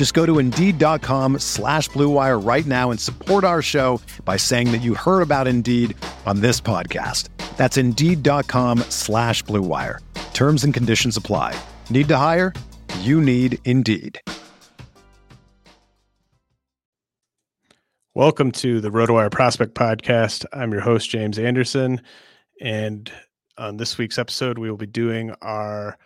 Just go to Indeed.com slash BlueWire right now and support our show by saying that you heard about Indeed on this podcast. That's Indeed.com slash BlueWire. Terms and conditions apply. Need to hire? You need Indeed. Welcome to the RotoWire Prospect Podcast. I'm your host, James Anderson. And on this week's episode, we will be doing our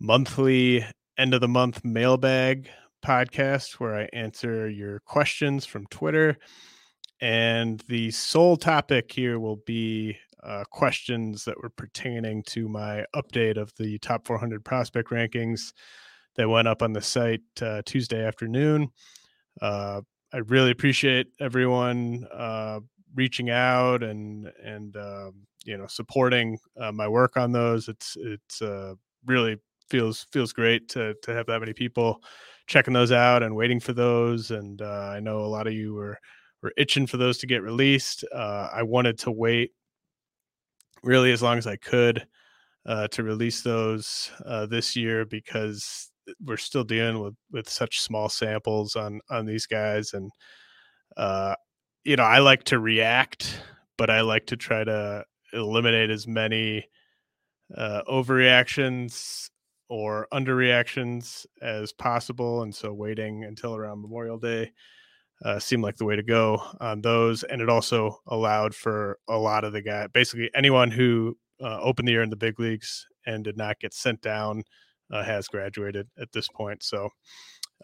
monthly end of the month mailbag podcast where I answer your questions from Twitter. And the sole topic here will be uh, questions that were pertaining to my update of the top 400 prospect rankings that went up on the site uh, Tuesday afternoon. Uh, I really appreciate everyone uh, reaching out and and um, you know supporting uh, my work on those. It's it's uh, really feels feels great to to have that many people checking those out and waiting for those. And uh, I know a lot of you were were itching for those to get released. Uh, I wanted to wait really as long as I could uh, to release those uh, this year because we're still dealing with with such small samples on on these guys and uh you know i like to react but i like to try to eliminate as many uh overreactions or underreactions as possible and so waiting until around memorial day uh, seemed like the way to go on those and it also allowed for a lot of the guy basically anyone who uh, opened the year in the big leagues and did not get sent down uh, has graduated at this point. So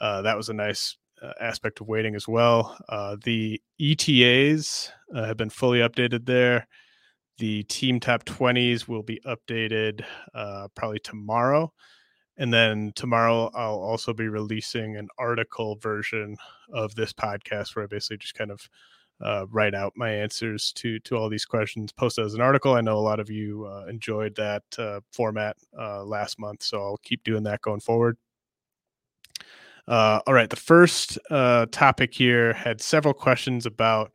uh, that was a nice uh, aspect of waiting as well. Uh, the ETAs have been fully updated there. The team top 20s will be updated uh, probably tomorrow. And then tomorrow, I'll also be releasing an article version of this podcast where I basically just kind of uh, write out my answers to to all these questions, post as an article. I know a lot of you uh, enjoyed that uh, format uh, last month, so I'll keep doing that going forward. Uh, all right, the first topic here had several questions about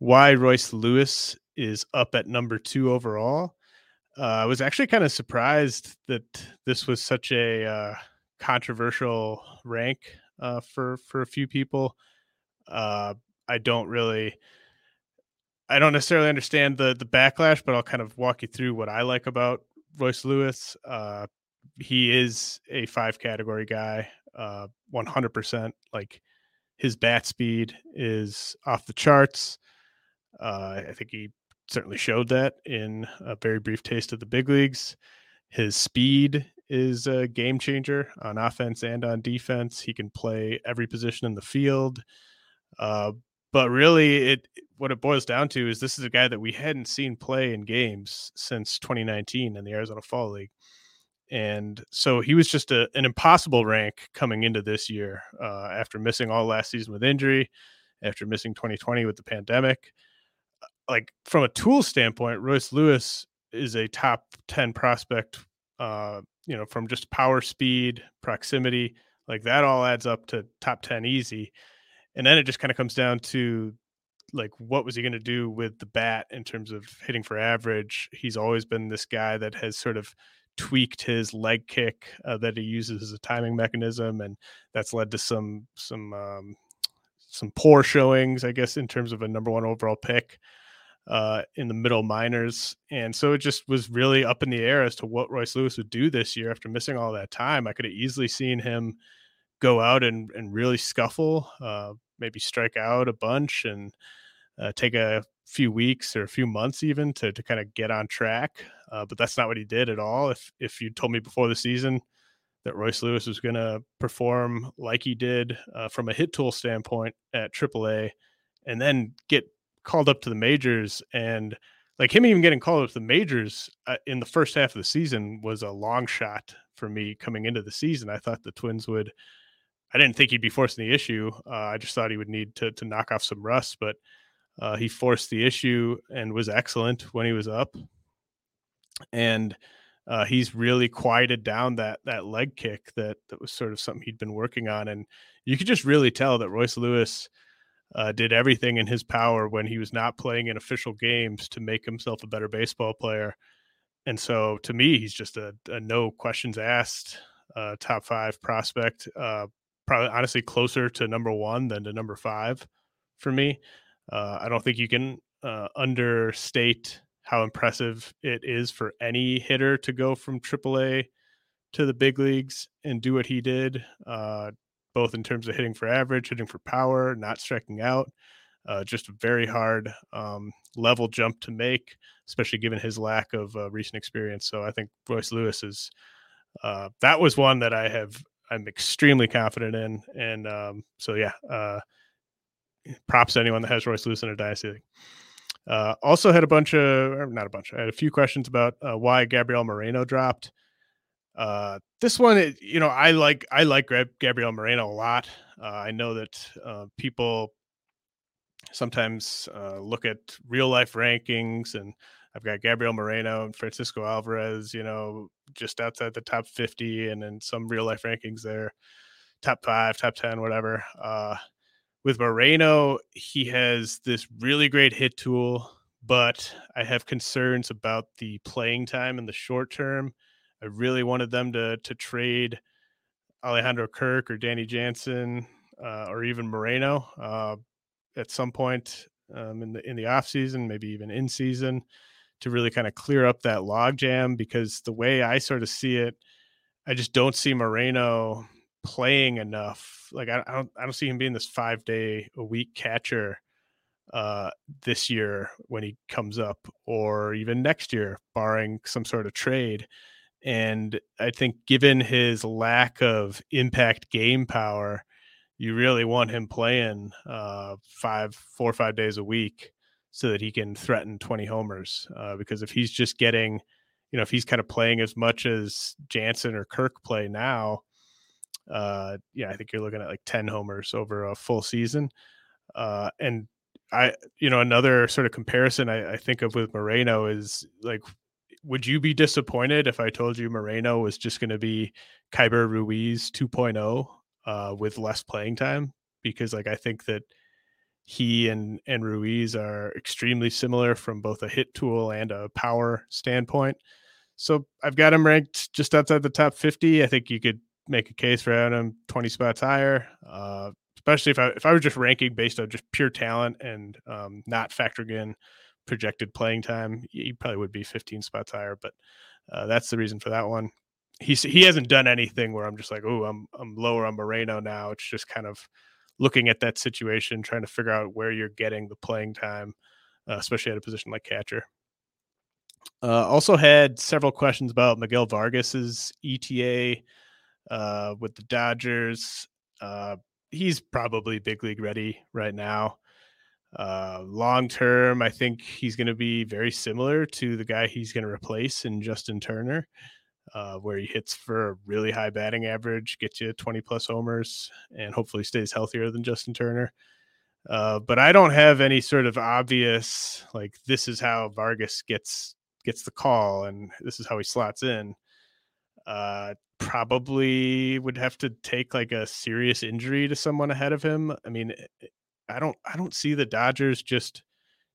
why Royce Lewis is up at number two overall. I was actually kind of surprised that this was such a controversial rank for for a few people. Uh, I don't really I don't necessarily understand the the backlash, but I'll kind of walk you through what I like about Royce Lewis. Uh, he is a five category guy, uh, 100%. Like his bat speed is off the charts. Uh, I think he certainly showed that in a very brief taste of the big leagues. His speed is a game changer on offense and on defense. He can play every position in the field. Uh, but really it what it boils down to is this is a guy that we hadn't seen play in games since 2019 in the Arizona Fall League. And so he was just a, an impossible rank coming into this year uh, after missing all last season with injury, after missing 2020 with the pandemic. Like from a tool standpoint, Royce Lewis is a top 10 prospect, uh, you know, from just power, speed, proximity, like that all adds up to top 10 easy. And then it just kind of comes down to like what was he going to do with the bat in terms of hitting for average? He's always been this guy that has sort of tweaked his leg kick uh, that he uses as a timing mechanism and that's led to some some um, some poor showings i guess in terms of a number one overall pick uh, in the middle minors and so it just was really up in the air as to what royce lewis would do this year after missing all that time i could have easily seen him go out and, and really scuffle uh, maybe strike out a bunch and uh, take a few weeks or a few months even to to kind of get on track. Uh, but that's not what he did at all. If if you told me before the season that Royce Lewis was going to perform like he did uh, from a hit tool standpoint at AAA, and then get called up to the majors and like him even getting called up to the majors uh, in the first half of the season was a long shot for me coming into the season. I thought the Twins would. I didn't think he'd be forcing the issue. Uh, I just thought he would need to to knock off some rust, but uh, he forced the issue and was excellent when he was up. And uh, he's really quieted down that that leg kick that that was sort of something he'd been working on, and you could just really tell that Royce Lewis uh, did everything in his power when he was not playing in official games to make himself a better baseball player. And so to me, he's just a, a no questions asked uh, top five prospect. Uh, probably honestly closer to number one than to number five for me. Uh, I don't think you can uh, understate how impressive it is for any hitter to go from AAA to the big leagues and do what he did. Both in terms of hitting for average, hitting for power, not striking out. Uh, just a very hard um, level jump to make, especially given his lack of uh, recent experience. So I think Royce Lewis is uh, that was one that I have I'm extremely confident in, and um, so yeah, uh, props to anyone that has Royce Lewis in a dynasty. Uh, also had a bunch of not a bunch. I had a few questions about uh, why Gabriel Moreno dropped. Uh, this one, you know, I like I like Gabriel Moreno a lot. Uh, I know that uh, people sometimes uh, look at real life rankings, and I've got Gabriel Moreno and Francisco Alvarez, you know, just outside the top fifty, and then some real life rankings there, top five, top ten, whatever. Uh, with Moreno, he has this really great hit tool, but I have concerns about the playing time in the short term I really wanted them to to trade Alejandro Kirk or Danny Jansen uh, or even Moreno uh, at some point um, in the in the off season, maybe even in season, to really kind of clear up that logjam. Because the way I sort of see it, I just don't see Moreno playing enough. Like I, I don't I don't see him being this five day a week catcher uh, this year when he comes up, or even next year, barring some sort of trade. And I think, given his lack of impact game power, you really want him playing uh, five, four or five days a week so that he can threaten 20 homers. Uh, because if he's just getting, you know, if he's kind of playing as much as Jansen or Kirk play now, uh, yeah, I think you're looking at like 10 homers over a full season. Uh, and I, you know, another sort of comparison I, I think of with Moreno is like would you be disappointed if I told you Moreno was just going to be Keibert Ruiz 2.0 uh, with less playing time? Because like I think that he and and Ruiz are extremely similar from both a hit tool and a power standpoint. So I've got him ranked just outside the top 50. I think you could make a case for having him 20 spots higher. Uh, especially if I if I was just ranking based on just pure talent and um, not factoring in projected playing time, he probably would be 15 spots higher. But uh, that's the reason for that one. He's he hasn't done anything where I'm just like, oh, I'm I'm lower on Moreno now. It's just kind of looking at that situation, trying to figure out where you're getting the playing time, uh, especially at a position like catcher. Uh, also had several questions about Miguel Vargas's ETA uh, with the Dodgers. Uh, he's probably big league ready right now. Uh, long term, I think he's going to be very similar to the guy he's going to replace in Justin Turner, uh, where he hits for a really high batting average, gets you 20 plus homers, and hopefully stays healthier than Justin Turner. Uh, but I don't have any sort of obvious like this is how Vargas gets gets the call and this is how he slots in. Uh, probably would have to take like a serious injury to someone ahead of him. I mean, I don't I don't see the Dodgers just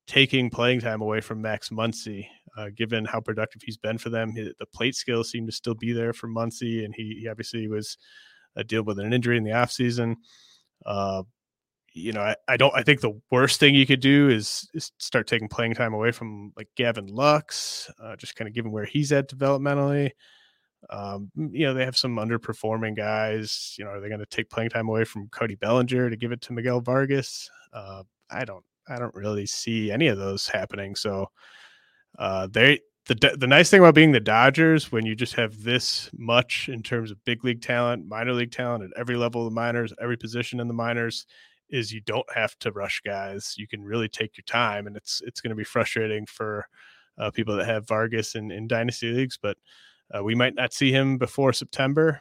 taking playing time away from Max Muncy, uh, given how productive he's been for them. the plate skills seem to still be there for Muncy, and he, he obviously was a uh, deal with an injury in the offseason. Uh, you know, I, I, don't. I think the worst thing you could do is, is start taking playing time away from like Gavin Lux, uh, just kind of given where he's at developmentally. Um, you know, they have some underperforming guys. You know, are they going to take playing time away from Cody Bellinger to give it to Miguel Vargas? Uh, I don't, I don't really see any of those happening. So uh, they the the nice thing about being the Dodgers when you just have this much in terms of big league talent, minor league talent at every level of the minors, every position in the minors is you don't have to rush guys. You can really take your time, and it's it's going to be frustrating for uh, people that have Vargas in, in dynasty leagues, but uh, we might not see him before September.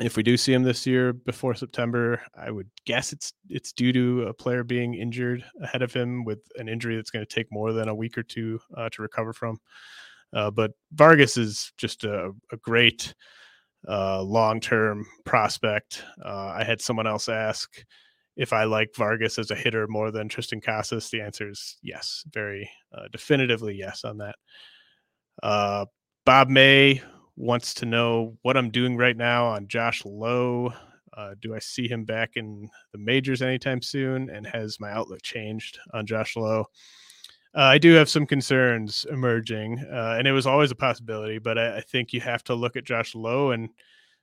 If we do see him this year before September, I would guess it's it's due to a player being injured ahead of him with an injury that's going to take more than a week or two uh, to recover from. Uh, but Vargas is just a, a great uh, long term prospect. Uh, I had someone else ask if I like Vargas as a hitter more than Triston Casas. The answer is yes, very uh, definitively yes on that. Uh, Bob May wants to know what I'm doing right now on Josh Lowe. Uh, do I see him back in the majors anytime soon? And has my outlook changed on Josh Lowe? Uh, I do have some concerns emerging, uh, and it was always a possibility, but I, I, think you have to look at Josh Lowe and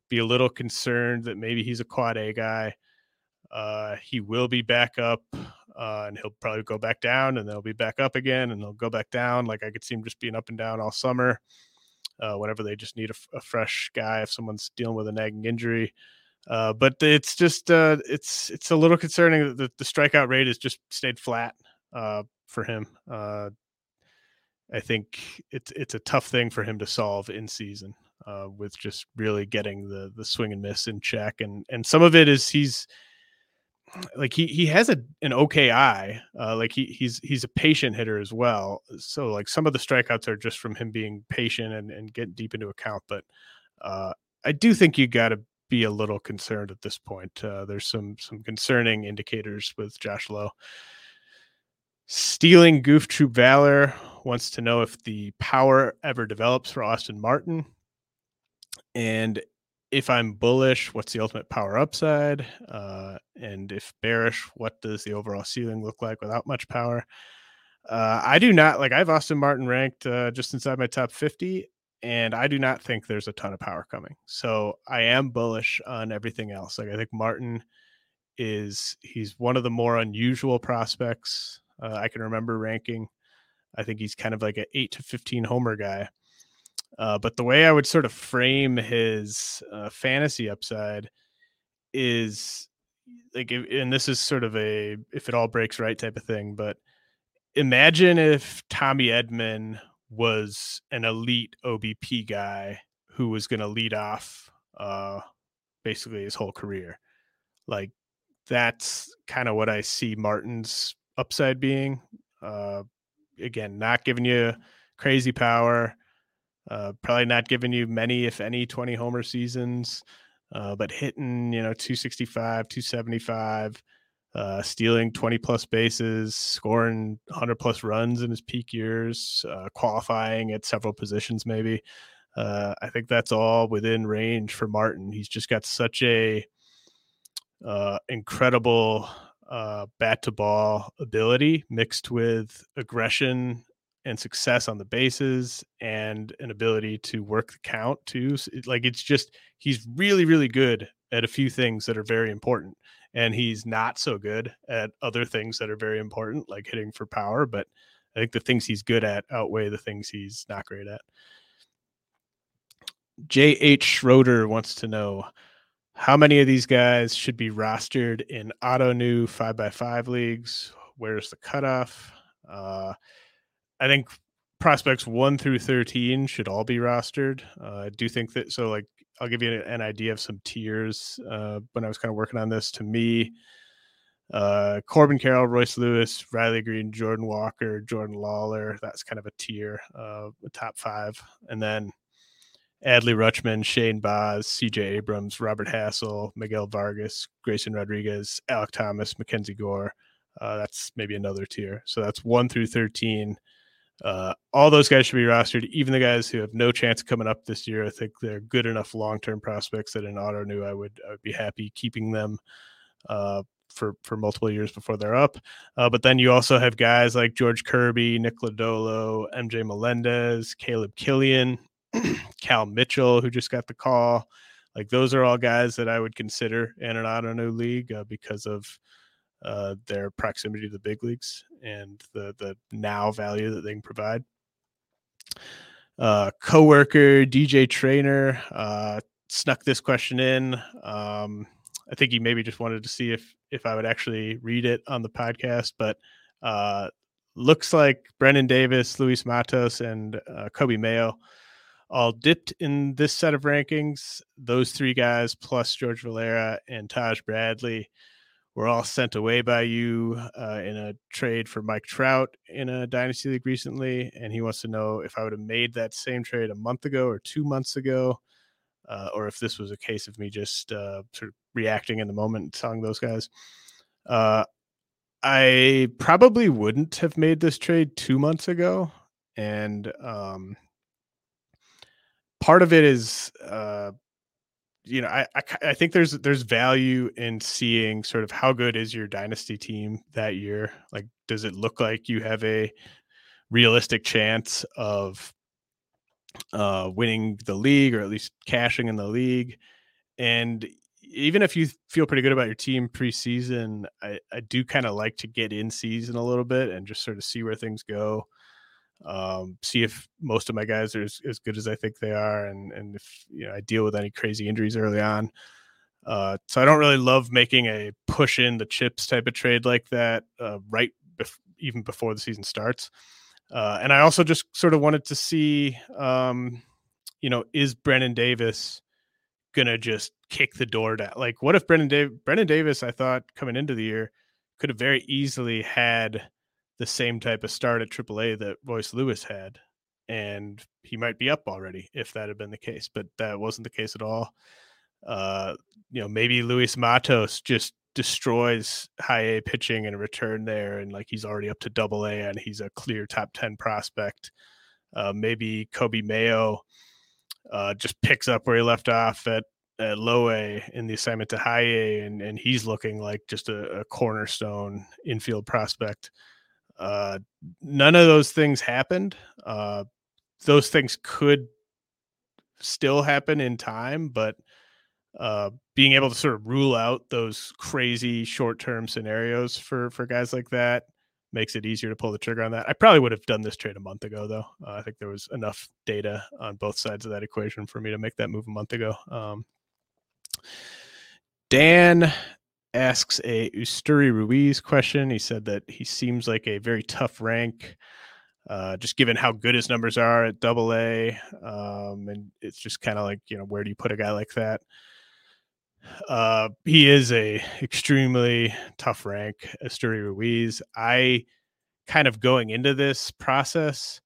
be a little concerned that maybe he's a quad A guy. Uh, he will be back up, uh, and he'll probably go back down, and they'll be back up again, and they'll go back down. Like I could see him just being up and down all summer uh, whenever they just need a, a, fresh guy if someone's dealing with a nagging injury. Uh, but it's just uh, it's it's a little concerning that the, the strikeout rate has just stayed flat uh, for him. Uh, I think it's it's a tough thing for him to solve in season uh, with just really getting the the swing and miss in check, and and some of it is he's like he he has a an okay eye. Uh, like he he's he's a patient hitter as well. So like some of the strikeouts are just from him being patient and and getting deep into account. But uh, I do think you got to be a little concerned at this point. Uh, there's some some concerning indicators with Josh Lowe. Stealing Goof Troop Valor wants to know if the power ever develops for Austin Martin. And if I'm bullish, what's the ultimate power upside? Uh, and if bearish, what does the overall ceiling look like without much power? Uh, I do not like. I have Austin Martin ranked uh, just inside my top 50, and I do not think there's a ton of power coming. So I am bullish on everything else. Like I think Martin is he's one of the more unusual prospects uh, I can remember ranking. I think he's kind of like an eight to 15 homer guy. Uh, but the way I would sort of frame his uh, fantasy upside is like, and this is sort of a if it all breaks right type of thing. But imagine if Tommy Edman was an elite OBP guy who was going to lead off uh, basically his whole career. Like that's kind of what I see Martin's upside being. Uh, again, not giving you crazy power uh, probably not giving you many, if any, 20 homer seasons, uh, but hitting, you know, 265, 275, uh, stealing 20 plus bases, scoring 100 plus runs in his peak years, uh, qualifying at several positions, maybe. Uh, I think that's all within range for Martin. He's just got such a uh, incredible bat to ball ability mixed with aggression and success on the bases and an ability to work the count too. Like it's just he's really really good at a few things that are very important and he's not so good at other things that are very important like hitting for power, but I think the things he's good at outweigh the things he's not great at. J.H. Schroeder wants to know how many of these guys should be rostered in Ottoneu 5x5 leagues? Where's the cutoff? Uh, I think prospects one through 13 should all be rostered. Uh, I do think that so like I'll give you an idea of some tiers uh, when I was kind of working on this. To me, uh, Corbin Carroll, Royce Lewis, Riley Greene, Jordan Walker, Jordan Lawlar. That's kind of a tier, uh, a top five, and then Adley Rutschman, Shane Baz, C.J. Abrams, Robert Hassell, Miguel Vargas, Grayson Rodriguez, Alek Thomas, Mackenzie Gore. Uh, that's maybe another tier. So that's one through thirteen. Uh, all those guys should be rostered, even the guys who have no chance of coming up this year. I think they're good enough long term prospects that in Ottoneu I would I would be happy keeping them uh, for for multiple years before they're up. Uh, but then you also have guys like George Kirby, Nick Lodolo, MJ Melendez, Caleb Kilian, Cal Mitchell, who just got the call. Like those are all guys that I would consider in an Ottoneu league uh, because of uh, their proximity to the big leagues and the the now value that they can provide. Uh, coworker DJ Trainer uh, snuck this question in. Um, I think he maybe just wanted to see if if I would actually read it on the podcast, but uh, looks like Brennen Davis, Luis Matos, and uh, Coby Mayo all dipped in this set of rankings. Those three guys, plus George Valera and Taj Bradley, were all sent away by you uh, in a trade for Mike Trout in a dynasty league recently, and he wants to know if I would have made that same trade a month ago or two months ago, uh, or if this was a case of me just uh, sort of reacting in the moment and telling those guys. Uh, I probably wouldn't have made this trade two months ago, and um, part of it is uh, you know, I, I, I think there's there's value in seeing sort of how good is your dynasty team that year. Like, does it look like you have a realistic chance of uh, winning the league or at least cashing in the league? And even if you feel pretty good about your team preseason, I, I do kind of like to get in season a little bit and just sort of see where things go um, see if most of my guys are as, as, good as I think they are, and and if you know I deal with any crazy injuries early on. Uh, so I don't really love making a push in the chips type of trade like that uh, right bef- even before the season starts. Uh, and I also just sort of wanted to see, um, you know, is Brennen Davis gonna just kick the door down? Like, what if Brennen Davis? Brennen Davis, I thought coming into the year, could have very easily had the same type of start at AAA that Royce Lewis had, and he might be up already if that had been the case. But that wasn't the case at all. Uh, you know, maybe Luis Matos just destroys high A pitching and return there, and like he's already up to Double A, and he's a clear top ten prospect. Uh, maybe Coby Mayo uh, just picks up where he left off at at low A in the assignment to high A, and and he's looking like just a, a cornerstone infield prospect. Uh, none of those things happened. Uh, those things could still happen in time, but uh, being able to sort of rule out those crazy short-term scenarios for for guys like that makes it easier to pull the trigger on that. I probably would have done this trade a month ago, though. Uh, I think there was enough data on both sides of that equation for me to make that move a month ago. Um, Dan asks a Esteury Ruiz question. He said that he seems like a very tough rank, uh, just given how good his numbers are at Double A, um, and it's just kind of like you know where do you put a guy like that? Uh, he is a extremely tough rank, Esteury Ruiz. I kind of going into this process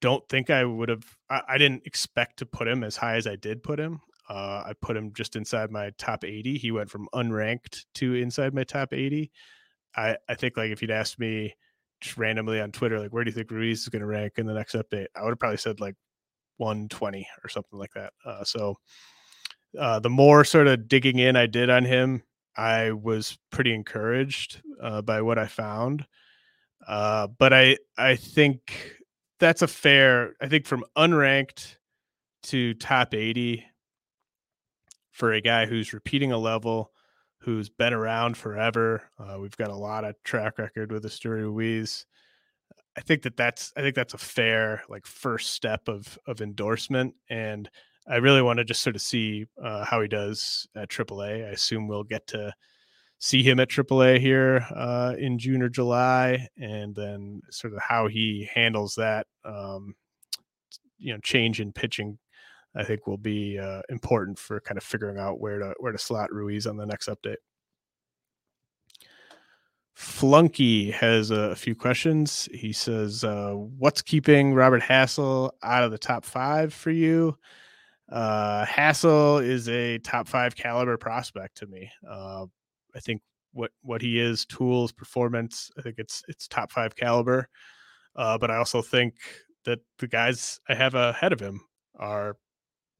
don't think I would have. I, I, didn't expect to put him as high as I did put him. Uh, I put him just inside my top 80. He went from unranked to inside my top 80. I, I think like if you'd asked me just randomly on Twitter, like where do you think Ruiz is going to rank in the next update? I would have probably said like 120 or something like that. Uh, so uh, the more sort of digging in I did on him, I was pretty encouraged uh, by what I found. Uh, but I I think that's a fair. I think from unranked to top 80 for a guy who's repeating a level, who's been around forever. Uh, we've got a lot of track record with Esteury Ruiz. I think that that's I think that's a fair like first step of of endorsement, and I really want to just sort of see uh, how he does at AAA. I assume we'll get to see him at AAA here uh, in June or July, and then sort of how he handles that um, you know change in pitching I think will be uh, important for kind of figuring out where to where to slot Ruiz on the next update. Flunky has a few questions. He says, uh, "What's keeping Robert Hassell out of the top five for you?" Uh, Hassell is a top five caliber prospect to me. Uh, I think what what he is, tools, performance. I think it's it's top five caliber. Uh, but I also think that the guys I have ahead of him are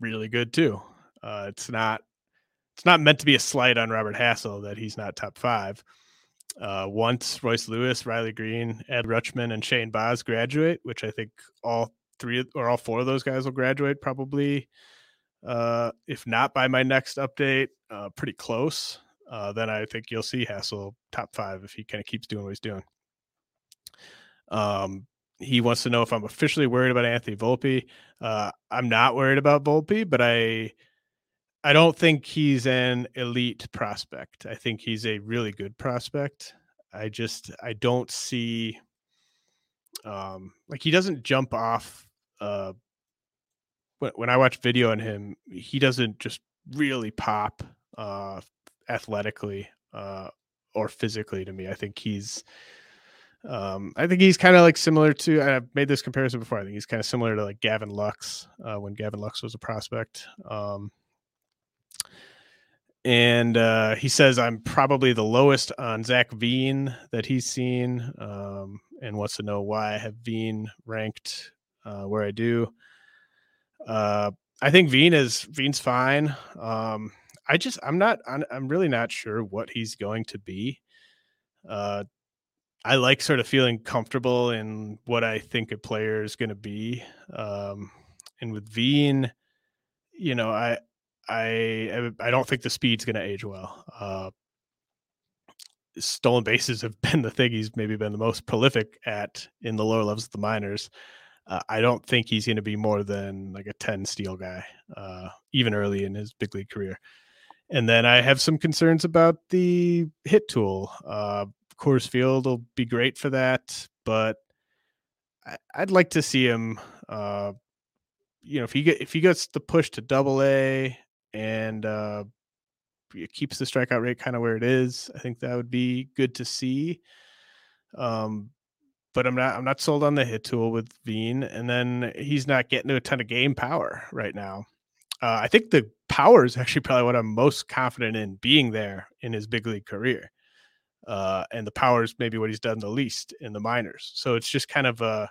really good too. Uh, it's not it's not meant to be a slight on Robert Hassell that he's not top five. Uh, once Royce Lewis, Riley Greene, Ed Rutschman, and Shane Baz graduate, which I think all three or all four of those guys will graduate probably, uh, if not by my next update, uh, pretty close. uh, then I think you'll see Hassell top five if he kind of keeps doing what he's doing. Um, he wants to know if I'm officially worried about Anthony Volpe. Uh, I'm not worried about Volpe, but I I don't think he's an elite prospect. I think he's a really good prospect. I just I don't see um like he doesn't jump off uh when, when I watch video on him, he doesn't just really pop uh athletically uh or physically to me. I think he's um, I think he's kind of like similar to. I've made this comparison before. I think he's kind of similar to like Gavin Lux uh, when Gavin Lux was a prospect. Um, and uh, he says I'm probably the lowest on Zac Veen that he's seen, um, and wants to know why I have Veen ranked uh, where I do. Uh, I think Veen is Veen's fine. Um, I just I'm not I'm really not sure what he's going to be. Uh, I like sort of feeling comfortable in what I think a player is going to be. Um, and with Veen, you know, I I I don't think the speed's going to age well. Uh, stolen bases have been the thing he's maybe been the most prolific at in the lower levels of the minors. Uh, I don't think he's going to be more than like a 10 steal guy, uh, even early in his big league career. And then I have some concerns about the hit tool. Uh, Coors Field will be great for that, but I, would like to see him. Uh, you know, if he get if he gets the push to Double A and uh, keeps the strikeout rate kind of where it is, I think that would be good to see. Um, but I'm not I'm not sold on the hit tool with Veen, and then he's not getting a ton of game power right now. Uh, I think the power is actually probably what I'm most confident in being there in his big league career uh, and the power is maybe what he's done the least in the minors. So it's just kind of a,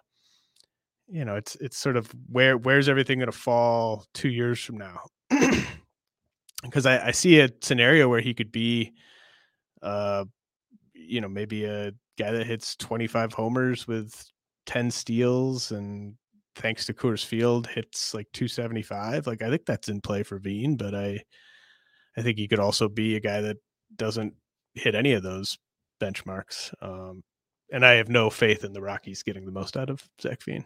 you know, it's it's sort of where where's everything going to fall two years from now? Because I, I see a scenario where he could be, uh, you know, maybe a guy that hits 25 homers with 10 steals and thanks to Coors Field hits like 275. Like I think that's in play for Veen, but I I think he could also be a guy that doesn't hit any of those benchmarks. Um, and I have no faith in the Rockies getting the most out of Zac Veen.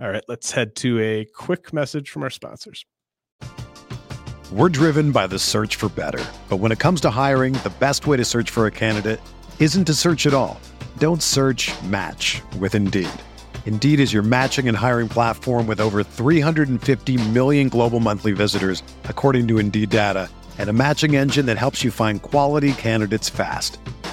All right, let's head to a quick message from our sponsors. We're driven by the search for better. But when it comes to hiring, the best way to search for a candidate isn't to search at all. Don't search match with Indeed. Indeed is your matching and hiring platform with over 350 million global monthly visitors, according to Indeed data and a matching engine that helps you find quality candidates fast.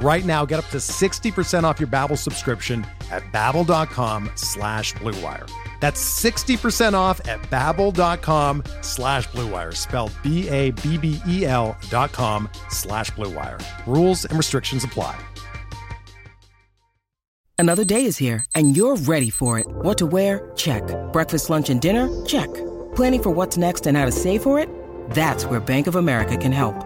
Right now, get up to 60% off your Babbel subscription at babbel.com slash bluewire. That's 60% off at babbel.com slash bluewire, spelled B-A-B-B-E-L dot com slash bluewire. Rules and restrictions apply. Another day is here, and you're ready for it. What to wear? Check. Breakfast, lunch, and dinner? Check. Planning for what's next and how to save for it? That's where Bank of America can help.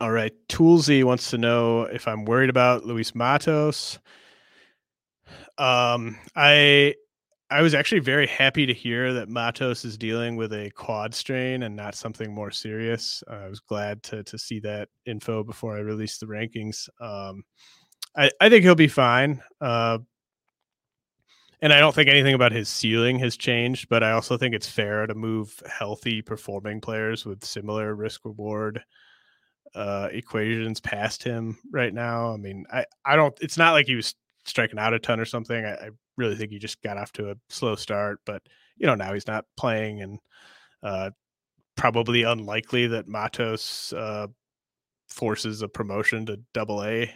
All right. Toolsy wants to know if I'm worried about Luis Matos. Um, I I was actually very happy to hear that Matos is dealing with a quad strain and not something more serious. I was glad to to see that info before I released the rankings. Um, I I think he'll be fine. Uh, and I don't think anything about his ceiling has changed, but I also think it's fair to move healthy performing players with similar risk reward uh, equations past him right now. I mean, I, I don't, it's not like he was striking out a ton or something. I, I really think he just got off to a slow start, but you know, now he's not playing and uh, probably unlikely that Matos uh, forces a promotion to double A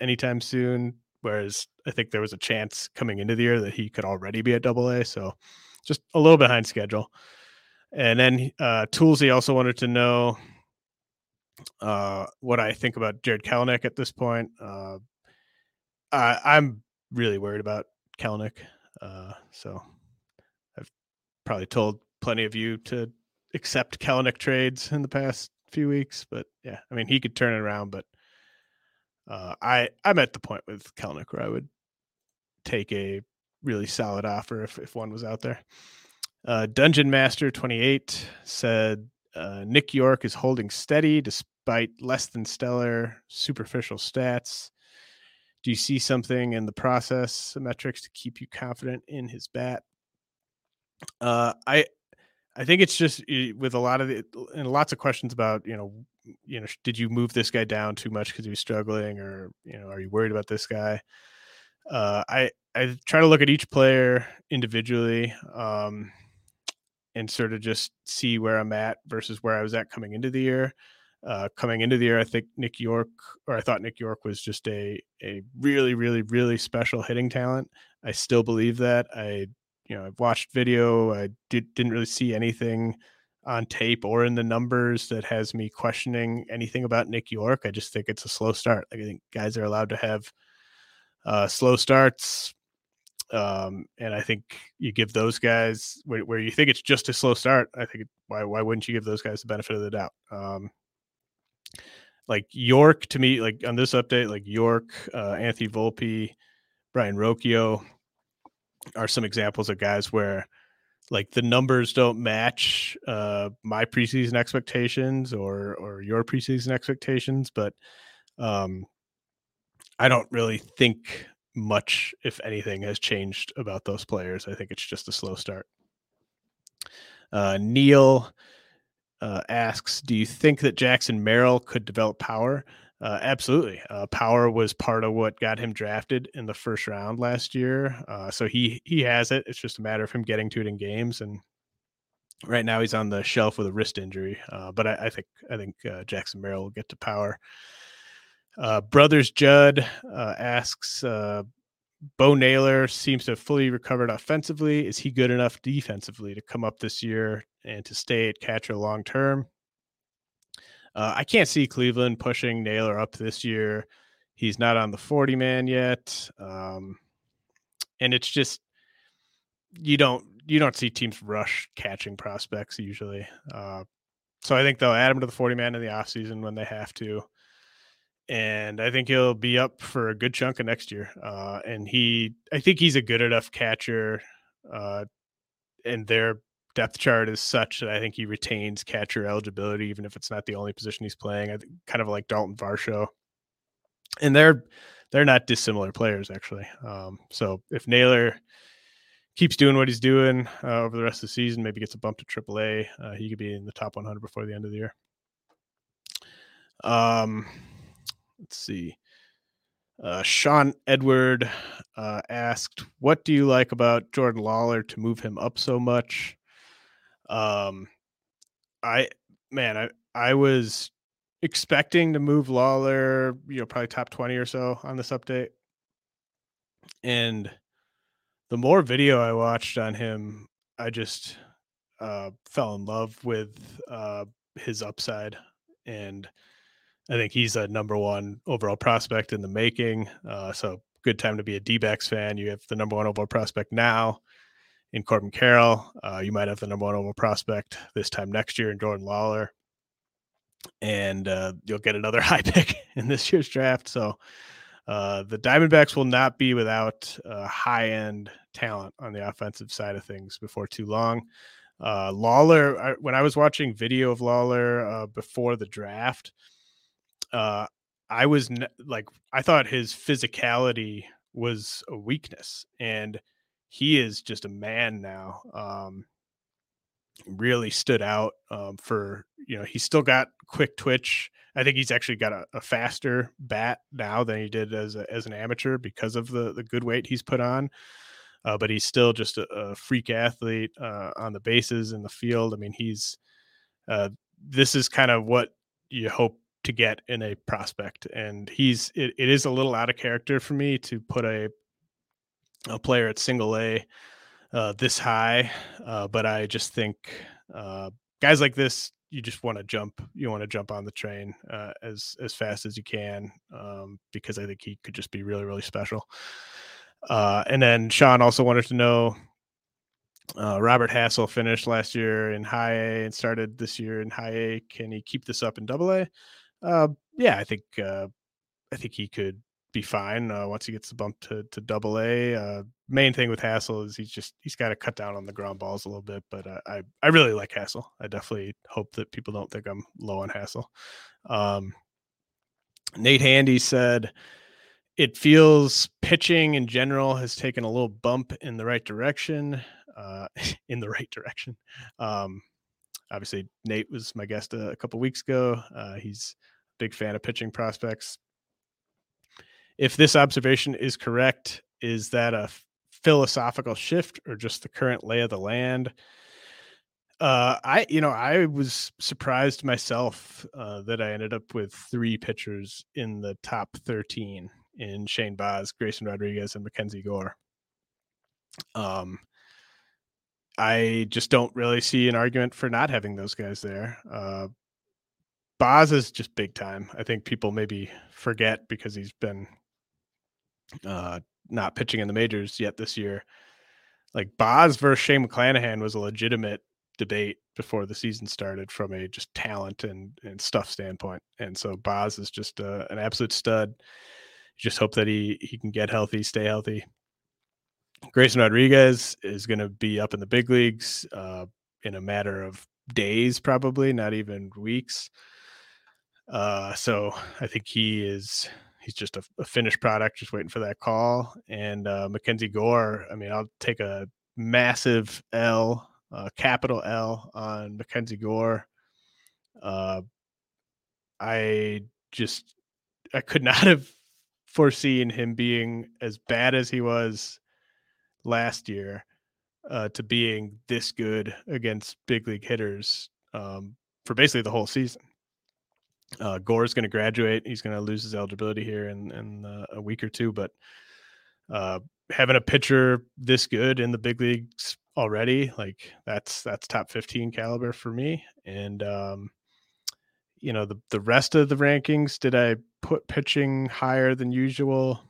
anytime soon. Whereas I think there was a chance coming into the year that he could already be at double A. So just a little behind schedule. And then uh, Toolsy also wanted to know uh, what I think about Jarred Kelenic at this point. Uh, I, am really worried about Kelenic. Uh, so I've probably told plenty of you to accept Kelenic trades in the past few weeks, but yeah, I mean he could turn it around, but uh, I I'm at the point with Kelenic where I would take a really solid offer if if one was out there. Uh, Dungeon Master 28 said uh, Nick Yorke is holding steady despite less than stellar superficial stats. Do you see something in the process metrics to keep you confident in his bat? Uh, I I think it's just with a lot of the and lots of questions about you know you know did you move this guy down too much because he was struggling or you know are you worried about this guy? Uh, I I try to look at each player individually. Um, and sort of just see where I'm at versus where I was at coming into the year. Uh, coming into the year, I think Nick Yorke, or I thought Nick Yorke was just a a really, really, really special hitting talent. I still believe that. I, you know, I've watched video. I did, didn't really see anything on tape or in the numbers that has me questioning anything about Nick Yorke. I just think it's a slow start. Like I think guys are allowed to have uh, slow starts. Um, and I think you give those guys where, where, you think it's just a slow start. I think why why wouldn't you give those guys the benefit of the doubt? Um, like Yorke to me, like on this update, like Yorke, uh, Anthony Volpe, Brayan Rocchio are some examples of guys where like the numbers don't match uh, my preseason expectations or or your preseason expectations, but um, I don't really think much, if anything, has changed about those players. I think it's just a slow start. Uh, Neil uh, asks, "Do you think that Jackson Merrill could develop power?" Uh, absolutely. Uh, power was part of what got him drafted in the first round last year. Uh, so he he has it. It's just a matter of him getting to it in games. And right now he's on the shelf with a wrist injury. Uh, but I, I, think I think Jackson Merrill will get to power. Uh, Brothers Judd uh, asks, uh, Bo Naylor seems to have fully recovered offensively. Is he good enough defensively to come up this year and to stay at catcher long term? Uh, I can't see Cleveland pushing Naylor up this year. He's not on the 40 man yet. Um, and it's just, you don't, you don't see teams rush catching prospects usually. Uh, so I think they'll add him to the 40 man in the offseason when they have to and I think he'll be up for a good chunk of next year. Uh, and he, I think he's a good enough catcher, uh, and their depth chart is such that I think he retains catcher eligibility, even if it's not the only position he's playing. I think kind of like Dalton Varsho, and they're they're not dissimilar players actually. Um, so if Naylor keeps doing what he's doing uh, over the rest of the season, maybe gets a bump to AAA, uh, he could be in the top 100 before the end of the year. Um, let's see. Uh, Sean Edward uh, asked, "What do you like about Jordan Lawlar to move him up so much?" Um, I man, I I was expecting to move Lawler, you know, probably top twenty or so on this update, and the more video I watched on him, I just uh, fell in love with uh, his upside, and I think he's a number one overall prospect in the making. Uh, so good time to be a D-backs fan. You have the number one overall prospect now in Corbin Carroll. Uh, you might have the number one overall prospect this time next year in Jordan Lawlar, and uh, you'll get another high pick in this year's draft. So uh, the Diamondbacks will not be without uh, high-end talent on the offensive side of things before too long. Uh, Lawlar, I, when I was watching video of Lawlar uh, before the draft, uh, I was ne- like, I thought his physicality was a weakness, and he is just a man now. Um, really stood out um, for you know he's still got quick twitch. I think he's actually got a, a, faster bat now than he did as a, as an amateur because of the the good weight he's put on. Uh, but he's still just a, a freak athlete uh, on the bases in the field. I mean, he's uh, this is kind of what you hope to get in a prospect, and he's it, it is a little out of character for me to put a a player at single A uh, this high, uh, but I just think uh, guys like this, you just want to jump. You want to jump on the train uh, as as fast as you can um, because I think he could just be really really special. Uh, and then Sean also wanted to know. Uh, Robert Hassell finished last year in high A and started this year in high A. Can he keep this up in double A? Yeah, I think I think he could be fine uh, once he gets the bump to to double A. Uh, main thing with Hassell is he's just he's got to cut down on the ground balls a little bit, but uh, I I really like Hassell. I definitely hope that people don't think I'm low on Hassell. Um, Nate Handy said it feels pitching in general has taken a little bump in the right direction. Uh, in the right direction. Um, obviously, Nate was my guest a, a couple weeks ago. Uh, he's big fan of pitching prospects if this observation is correct, is that a philosophical shift or just the current lay of the land? Uh, I, you know, I was surprised myself uh, that I ended up with three pitchers in the top 13 in Shane Baz, Grayson Rodriguez, and Mackenzie Gore. Um, I just don't really see an argument for not having those guys there. Uh, Baz is just big time. I think people maybe forget because he's been uh, not pitching in the majors yet this year. Like Baz versus Shane McClanahan was a legitimate debate before the season started from a just talent and, and stuff standpoint. And so Baz is just uh, an absolute stud. Just hope that he he can get healthy, stay healthy. Grayson Rodriguez is going to be up in the big leagues uh, in a matter of days, probably not even weeks. Uh, so I think he is he's just a, a, finished product, just waiting for that call. And uh, Mackenzie Gore, I mean, I'll take a massive L, uh, capital L on Mackenzie Gore. Uh, I just I could not have foreseen him being as bad as he was last year uh, to being this good against big league hitters um, for basically the whole season. Uh, Gore's going to graduate. He's going to lose his eligibility here in, in uh, a week or two. But uh, having a pitcher this good in the big leagues already, like that's that's top fifteen caliber for me. And um, you know the the rest of the rankings, did I put pitching higher than usual?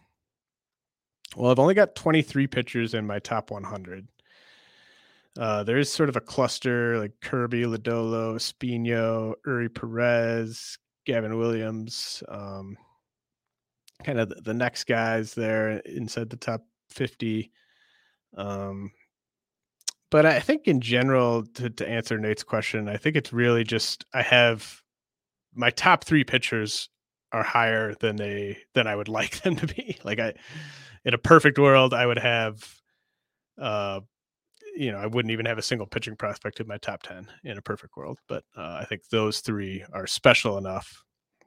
Well, I've only got 23 pitchers in my top 100. Uh, there is sort of a cluster like Kirby, Lodolo, Espino, Eury Perez, Gavin Williams, um, kind of the, next guys there inside the top 50. Um, but I think in general, to, to answer Nate's question, I think it's really just I have my top three pitchers are higher than they than I would like them to be. Like I, in a perfect world, I would have uh you know, I wouldn't even have a single pitching prospect in my top 10 in a perfect world. But uh, I think those three are special enough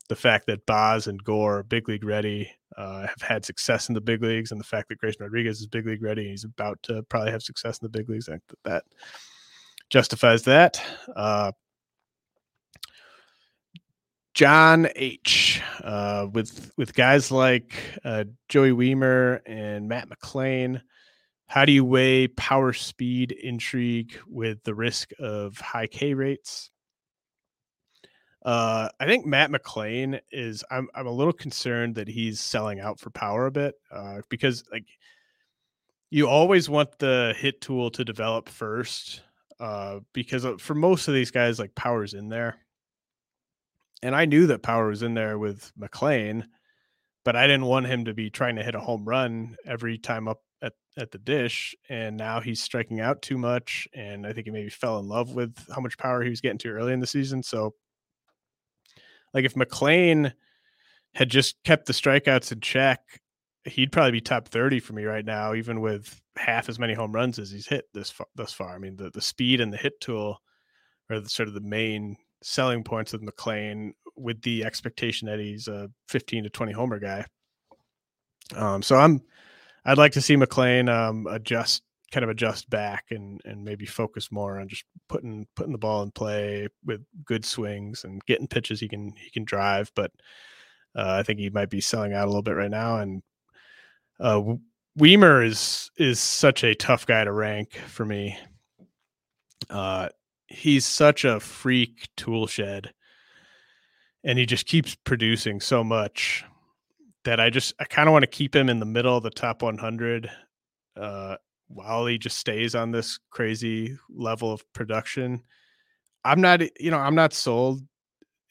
the fact that Baz and Gore big league ready, uh, have had success in the big leagues, and the fact that Grayson Rodriguez is big league ready, and he's about to probably have success in the big leagues, I think that, that justifies that. Uh, John H. Uh, with with guys like uh, Joey Wiemer and Matt McLain. How do you weigh power, speed, intrigue with the risk of high K rates? Uh, I think Matt McLain is. I'm I'm a little concerned that he's selling out for power a bit uh, because like you always want the hit tool to develop first uh, because for most of these guys, like power's in there and I knew that power was in there with McLain, but I didn't want him to be trying to hit a home run every time up at, the dish. And now he's striking out too much. And I think he maybe fell in love with how much power he was getting to early in the season. So, like, if McLain had just kept the strikeouts in check, he'd probably be top 30 for me right now, even with half as many home runs as he's hit this far, thus far. I mean, the, the speed and the hit tool are the, sort of the main selling points of McLain, with the expectation that he's a 15 to 20 homer guy. Um, so I'm, I'd like to see McLain um, adjust, kind of adjust back and and maybe focus more on just putting putting the ball in play with good swings and getting pitches he can he can drive. But uh, I think he might be selling out a little bit right now. And uh, Wiemer is is such a tough guy to rank for me. Uh, he's such a freak tool shed and he just keeps producing so much that I just I kind of want to keep him in the middle of the top 100 uh, while he just stays on this crazy level of production. I'm not you know I'm not sold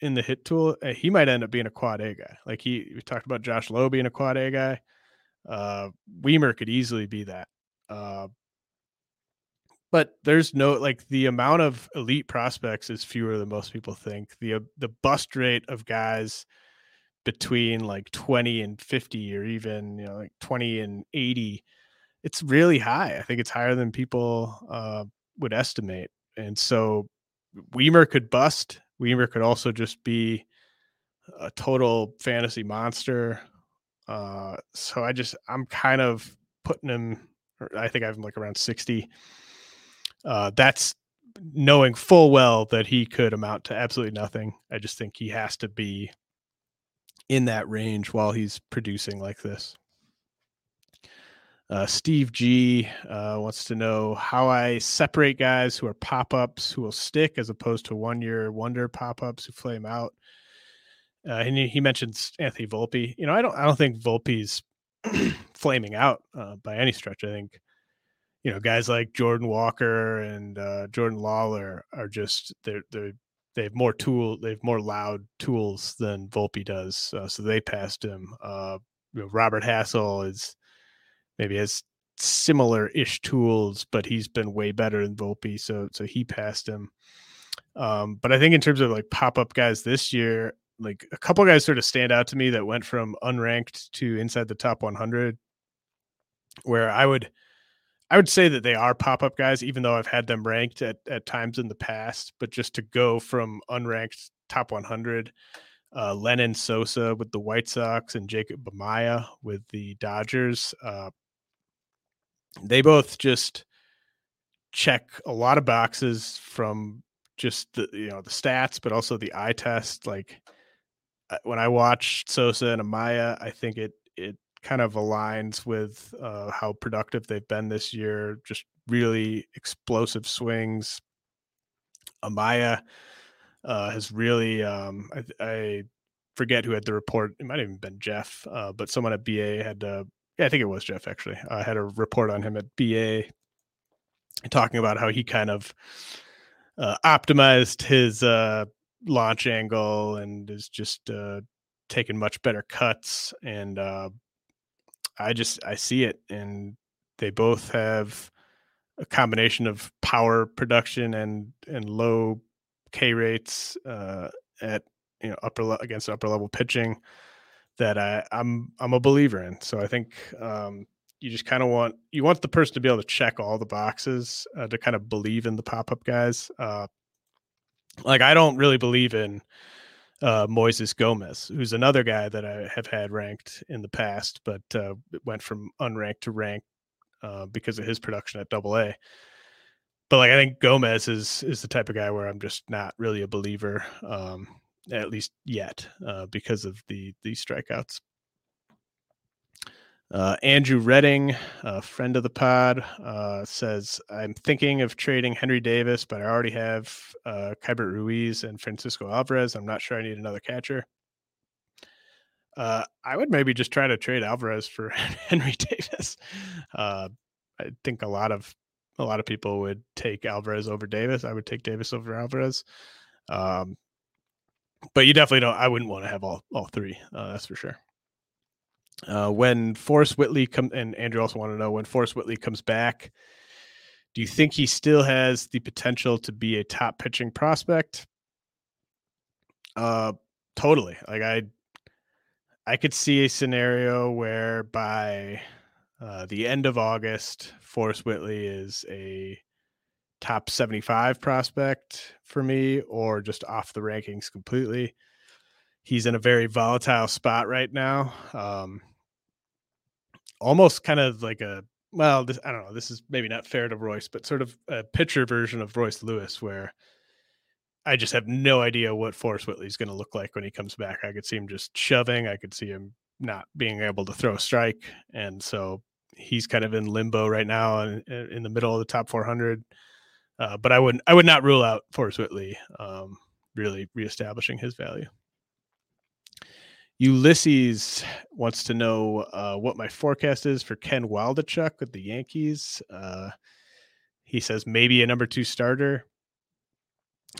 in the hit tool. Uh, he might end up being a quad A guy. Like he we talked about Josh Lowe being a quad A guy. Uh, Wiemer could easily be that. Uh, but there's no like the amount of elite prospects is fewer than most people think. The uh, the bust rate of guys between like 20 and 50 or even you know like 20 and 80 it's really high. I think it's higher than people uh, would estimate. And so Wiemer could bust. Wiemer could also just be a total fantasy monster. Uh, so I just I'm kind of putting him. I think I have him like around 60 uh, that's knowing full well that he could amount to absolutely nothing. I just think he has to be in that range while he's producing like this. Uh, Steve G uh, wants to know how I separate guys who are pop ups who will stick as opposed to one year wonder pop ups who flame out. Uh, and he, he mentions Anthony Volpe. You know, I don't I don't think Volpe's flaming out uh, by any stretch. I think you know, guys like Jordan Walker and uh, Jordan Lawlar are just they're they they have more tool they have more loud tools than Volpe does, uh, so they passed him. Uh, you know, Robert Hassell is maybe has similar ish tools, but he's been way better than Volpe, so so he passed him. Um, but I think in terms of like pop up guys this year, like a couple guys sort of stand out to me that went from unranked to inside the top 100, where I would I would say that they are pop up guys, even though I've had them ranked at, at times in the past. But just to go from unranked top 100, uh, Lenyn Sosa with the White Sox and Jacob Amaya with the Dodgers, uh, they both just check a lot of boxes from just the you know the stats, but also the eye test. Like uh, when I watch Sosa and Amaya, I think it kind of aligns with uh, how productive they've been this year. Just really explosive swings. Amaya uh, has really, um, I, I, forget who had the report. It might have even been Jeff, uh, but someone at BA had, uh, yeah, I think it was Jeff actually. I had a report on him at BA talking about how he kind of uh, optimized his uh, launch angle and is just uh, taking much better cuts and uh, I just I see it, and they both have a combination of power production and and low K rates uh, at you know upper le- against upper level pitching that I, I'm I'm a believer in. So I think um, you just kind of want you want the person to be able to check all the boxes uh, to kind of believe in the pop up guys. Uh, like I don't really believe in uh, Moises Gomez, who's another guy that I have had ranked in the past, but uh, went from unranked to ranked uh, because of his production at Double A. But like I think Gomez is is the type of guy where I'm just not really a believer, um, at least yet, uh, because of the the strikeouts. Uh, Andrew Redding, a friend of the pod, uh, says, I'm thinking of trading Henry Davis, but I already have uh, Keibert Ruiz and Francisco Alvarez. I'm not sure I need another catcher. Uh, I would maybe just try to trade Alvarez for Henry Davis. Uh, I think a lot of a lot of people would take Alvarez over Davis. I would take Davis over Alvarez. Um, but you definitely don't. I wouldn't want to have all all three. Uh, that's for sure. Uh, when Forrest Whitley come and Andrew also want to know when Forrest Whitley comes back, do you think he still has the potential to be a top pitching prospect? Uh, totally. Like I, I could see a scenario where by uh, the end of August, Forrest Whitley is a top 75 prospect for me, or just off the rankings completely he's in a very volatile spot right now. Um, almost kind of like a well, this I don't know. This is maybe not fair to Royce, but sort of a pitcher version of Royce Lewis, where I just have no idea what Forrest Whitley's going to look like when he comes back. I could see him just shoving. I could see him not being able to throw a strike, and so he's kind of in limbo right now in, in the middle of the top 400. Uh, but I wouldn't I would not rule out Forrest Whitley um, really reestablishing his value. Ulysses wants to know uh, what my forecast is for Ken Waldichuk with the Yankees. Uh, he says maybe a number two starter.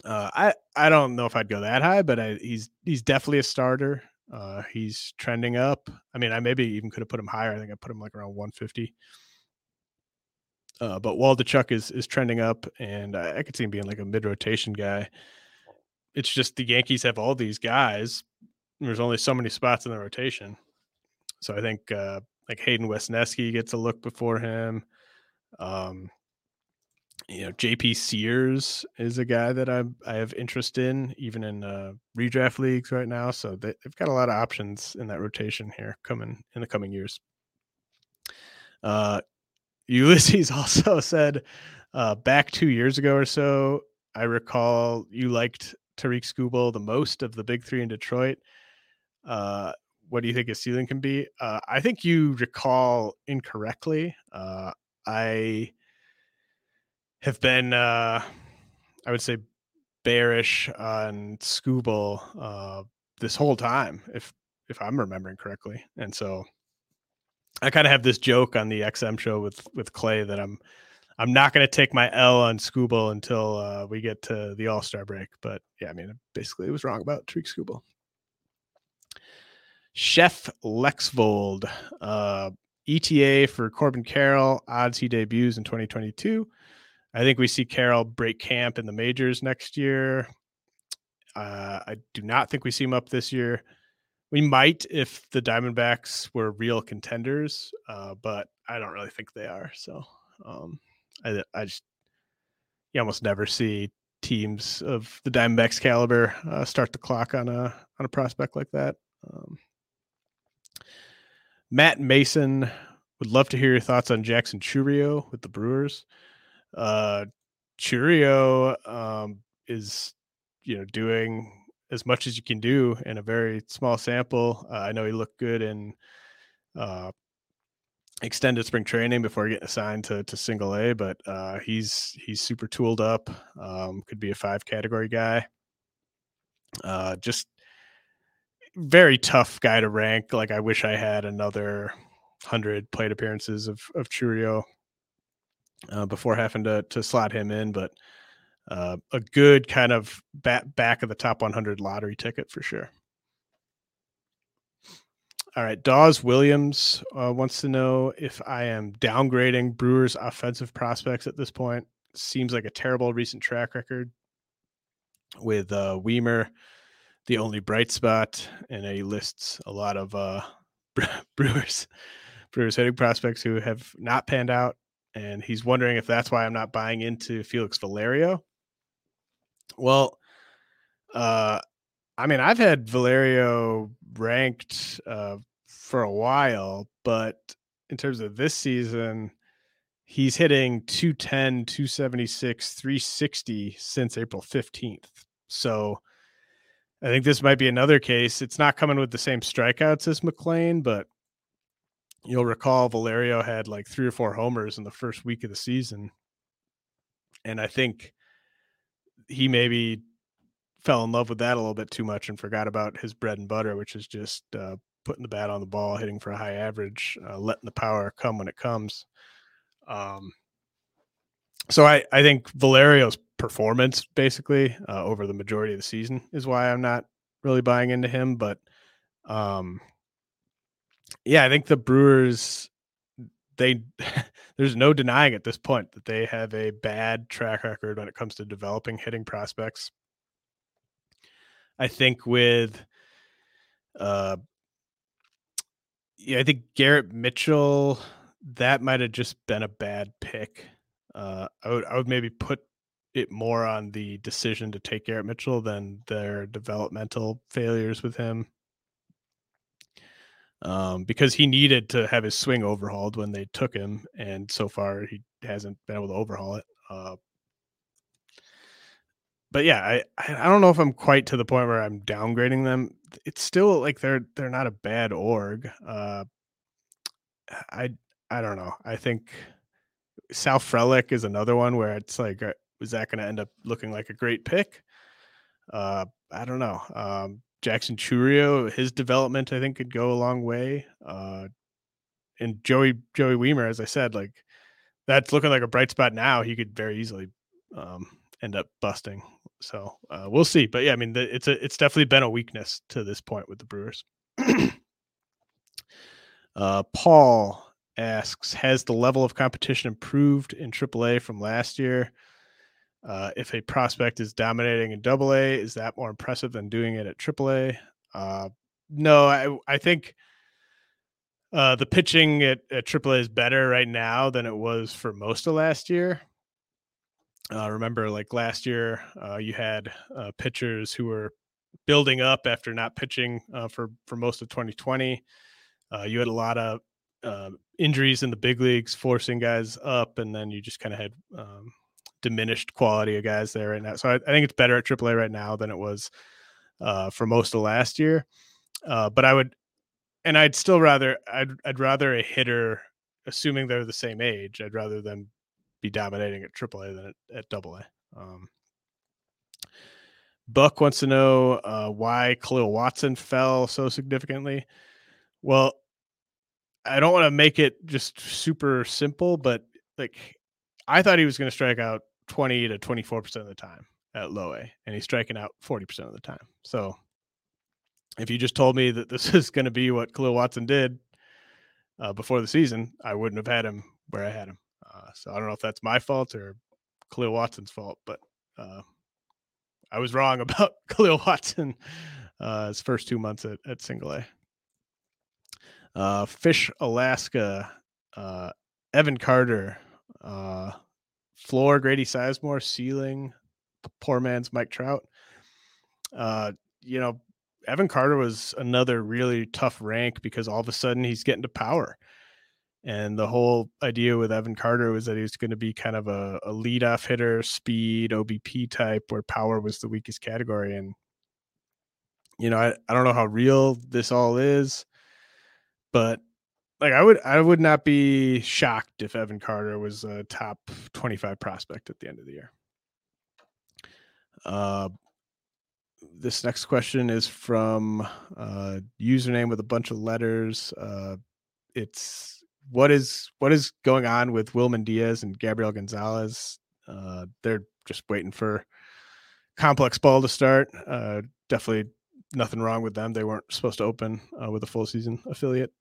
Uh, I I don't know if I'd go that high, but I, he's he's definitely a starter. Uh, he's trending up. I mean, I maybe even could have put him higher. I think I put him like around 150. Uh, but Waldichuk is is trending up, and I, I could see him being like a mid rotation guy. It's just the Yankees have all these guys, there's only so many spots in the rotation. So I think uh, like Hayden Wesneski gets a look before him. Um, you know, JP Sears is a guy that I I have interest in, even in uh, redraft leagues right now. So they, have got a lot of options in that rotation here coming in the coming years. Uh, Ulysses also said uh, back two years ago or so, I recall you liked Tarik Skubal the most of the big three in Detroit. Uh, what do you think his ceiling can be? Uh, I think you recall incorrectly. Uh, I have been, uh, I would say, bearish on Skubal uh, this whole time, if if I'm remembering correctly. And so I kind of have this joke on the XM show with with Clay that I'm I'm not going to take my L on Skubal until uh, we get to the All Star break. But yeah, I mean, basically, it was wrong about Tarik Skubal. Chef Lexvold, uh, ETA for Corbin Carroll. Odds he debuts in 2022. I think we see Carroll break camp in the majors next year. Uh, I do not think we see him up this year. We might if the Diamondbacks were real contenders, uh, but I don't really think they are. So um, I, I just you almost never see teams of the Diamondbacks caliber uh, start the clock on a on a prospect like that. Um, Matt Mason would love to hear your thoughts on Jackson Chourio with the Brewers. Uh, Chourio um, is, you know, doing as much as you can do in a very small sample. Uh, I know he looked good in uh, extended spring training before getting assigned to, to single A, but uh, he's he's super tooled up. Um, could be a five category guy. Uh, just very tough guy to rank. Like I wish I had another hundred plate appearances of of Chourio uh, before having to to slot him in, but uh, a good kind of back back of the top 100 lottery ticket for sure. All right, Dawes Williams uh, wants to know if I am downgrading Brewers' offensive prospects at this point. Seems like a terrible recent track record with uh, Wiemer the only bright spot, and he lists a lot of uh, Brewers Brewers hitting prospects who have not panned out, and he's wondering if that's why I'm not buying into Felix Valerio. Well, uh, I mean, I've had Valerio ranked uh, for a while, but in terms of this season, he's hitting 210, 276, 360 since April 15th. So I think this might be another case. It's not coming with the same strikeouts as McLain, but you'll recall Valerio had like three or four homers in the first week of the season. And I think he maybe fell in love with that a little bit too much and forgot about his bread and butter, which is just uh, putting the bat on the ball, hitting for a high average, uh, letting the power come when it comes. Um, so I, I think Valerio's performance basically uh, over the majority of the season is why I'm not really buying into him. But um, yeah, I think the Brewers they there's no denying at this point that they have a bad track record when it comes to developing hitting prospects. I think with uh yeah, I think Garrett Mitchell that might have just been a bad pick. Uh I would I would maybe put it more on the decision to take Garrett Mitchell than their developmental failures with him um, because he needed to have his swing overhauled when they took him, and so far he hasn't been able to overhaul it. Uh, but yeah, I I don't know if I'm quite to the point where I'm downgrading them. It's still like they're they're not a bad org. Uh, I I don't know. I think Sal Frelick is another one where it's like, uh, is that going to end up looking like a great pick? Uh, I don't know. Um, Jackson Chourio, his development I think could go a long way. Uh, and Joey Joey Wiemer, as I said, like that's looking like a bright spot now. He could very easily um, end up busting. So uh, we'll see. But yeah, I mean, the, it's a it's definitely been a weakness to this point with the Brewers. uh, Paul asks, has the level of competition improved in AAA from last year? Uh, if a prospect is dominating in Double A, is that more impressive than doing it at AAA? Uh, no, I I think uh, the pitching at, at AAA is better right now than it was for most of last year. Uh, remember, like last year, uh, you had uh, pitchers who were building up after not pitching uh, for for most of 2020. Uh, you had a lot of uh, injuries in the big leagues, forcing guys up, and then you just kind of had um, diminished quality of guys there right now. So I, I, think it's better at AAA right now than it was uh, for most of last year. Uh, but I would, and I'd still rather, I'd, I'd rather a hitter, assuming they're the same age, I'd rather them be dominating at AAA than at, at AA. Um, Buck wants to know uh, why Kahlil Watson fell so significantly. Well, I don't want to make it just super simple, but like I thought he was going to strike out 20 to 24% of the time at low A, and he's striking out 40% of the time. So if you just told me that this is going to be what Kahlil Watson did uh, before the season, I wouldn't have had him where I had him. Uh, so I don't know if that's my fault or Kahlil Watson's fault, but uh, I was wrong about Kahlil Watson uh, his first two months at, at single A. Uh, Fish Alaska, uh, Evan Carter uh, floor Grady Sizemore, ceiling poor man's Mike Trout. Uh, you know, Evan Carter was another really tough rank because all of a sudden he's getting to power. And the whole idea with Evan Carter was that he was going to be kind of a, a leadoff hitter, speed, OBP type, where power was the weakest category. And, you know, I, I don't know how real this all is, but like I would I would not be shocked if Evan Carter was a top 25 prospect at the end of the year. Uh this next question is from uh username with a bunch of letters. Uh it's what is what is going on with Wilman Diaz and Gabriel Gonzalez? Uh they're just waiting for complex ball to start. Uh definitely nothing wrong with them. They weren't supposed to open uh, with a full season affiliate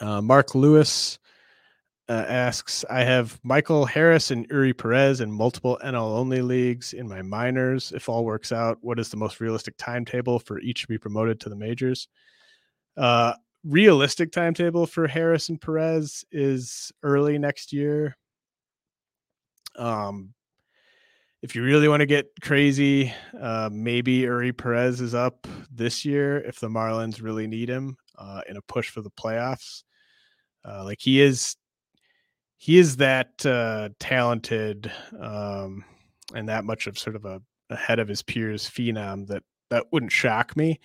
uh, Mark Lewis uh, asks, I have Michael Harris and Eury Perez in multiple NL only leagues in my minors. If all works out, what is the most realistic timetable for each to be promoted to the majors? Uh, realistic timetable for Harris and Perez is early next year. Um, if you really want to get crazy, uh, maybe Eury Perez is up this year if the Marlins really need him uh, in a push for the playoffs. Uh, like he is, he is that uh, talented um, and that much of sort of a ahead of his peers phenom that that wouldn't shock me.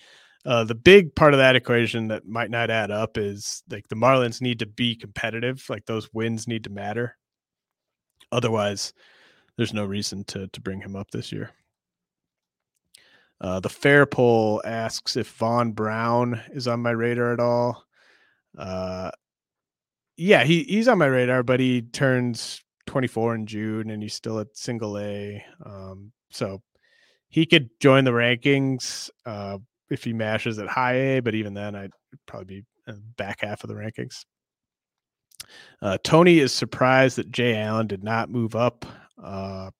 Uh, the big part of that equation that might not add up is like the Marlins need to be competitive. Like those wins need to matter. Otherwise, there's no reason to to bring him up this year. Uh, the fair poll asks if Vaughn Brown is on my radar at all. Uh, yeah, he he's on my radar, but he turns 24 in June and he's still at single A. Um, so he could join the rankings uh, if he mashes at high A, but even then, I'd probably be back half of the rankings. Uh, Tony is surprised that Jay Allen did not move up. Uh,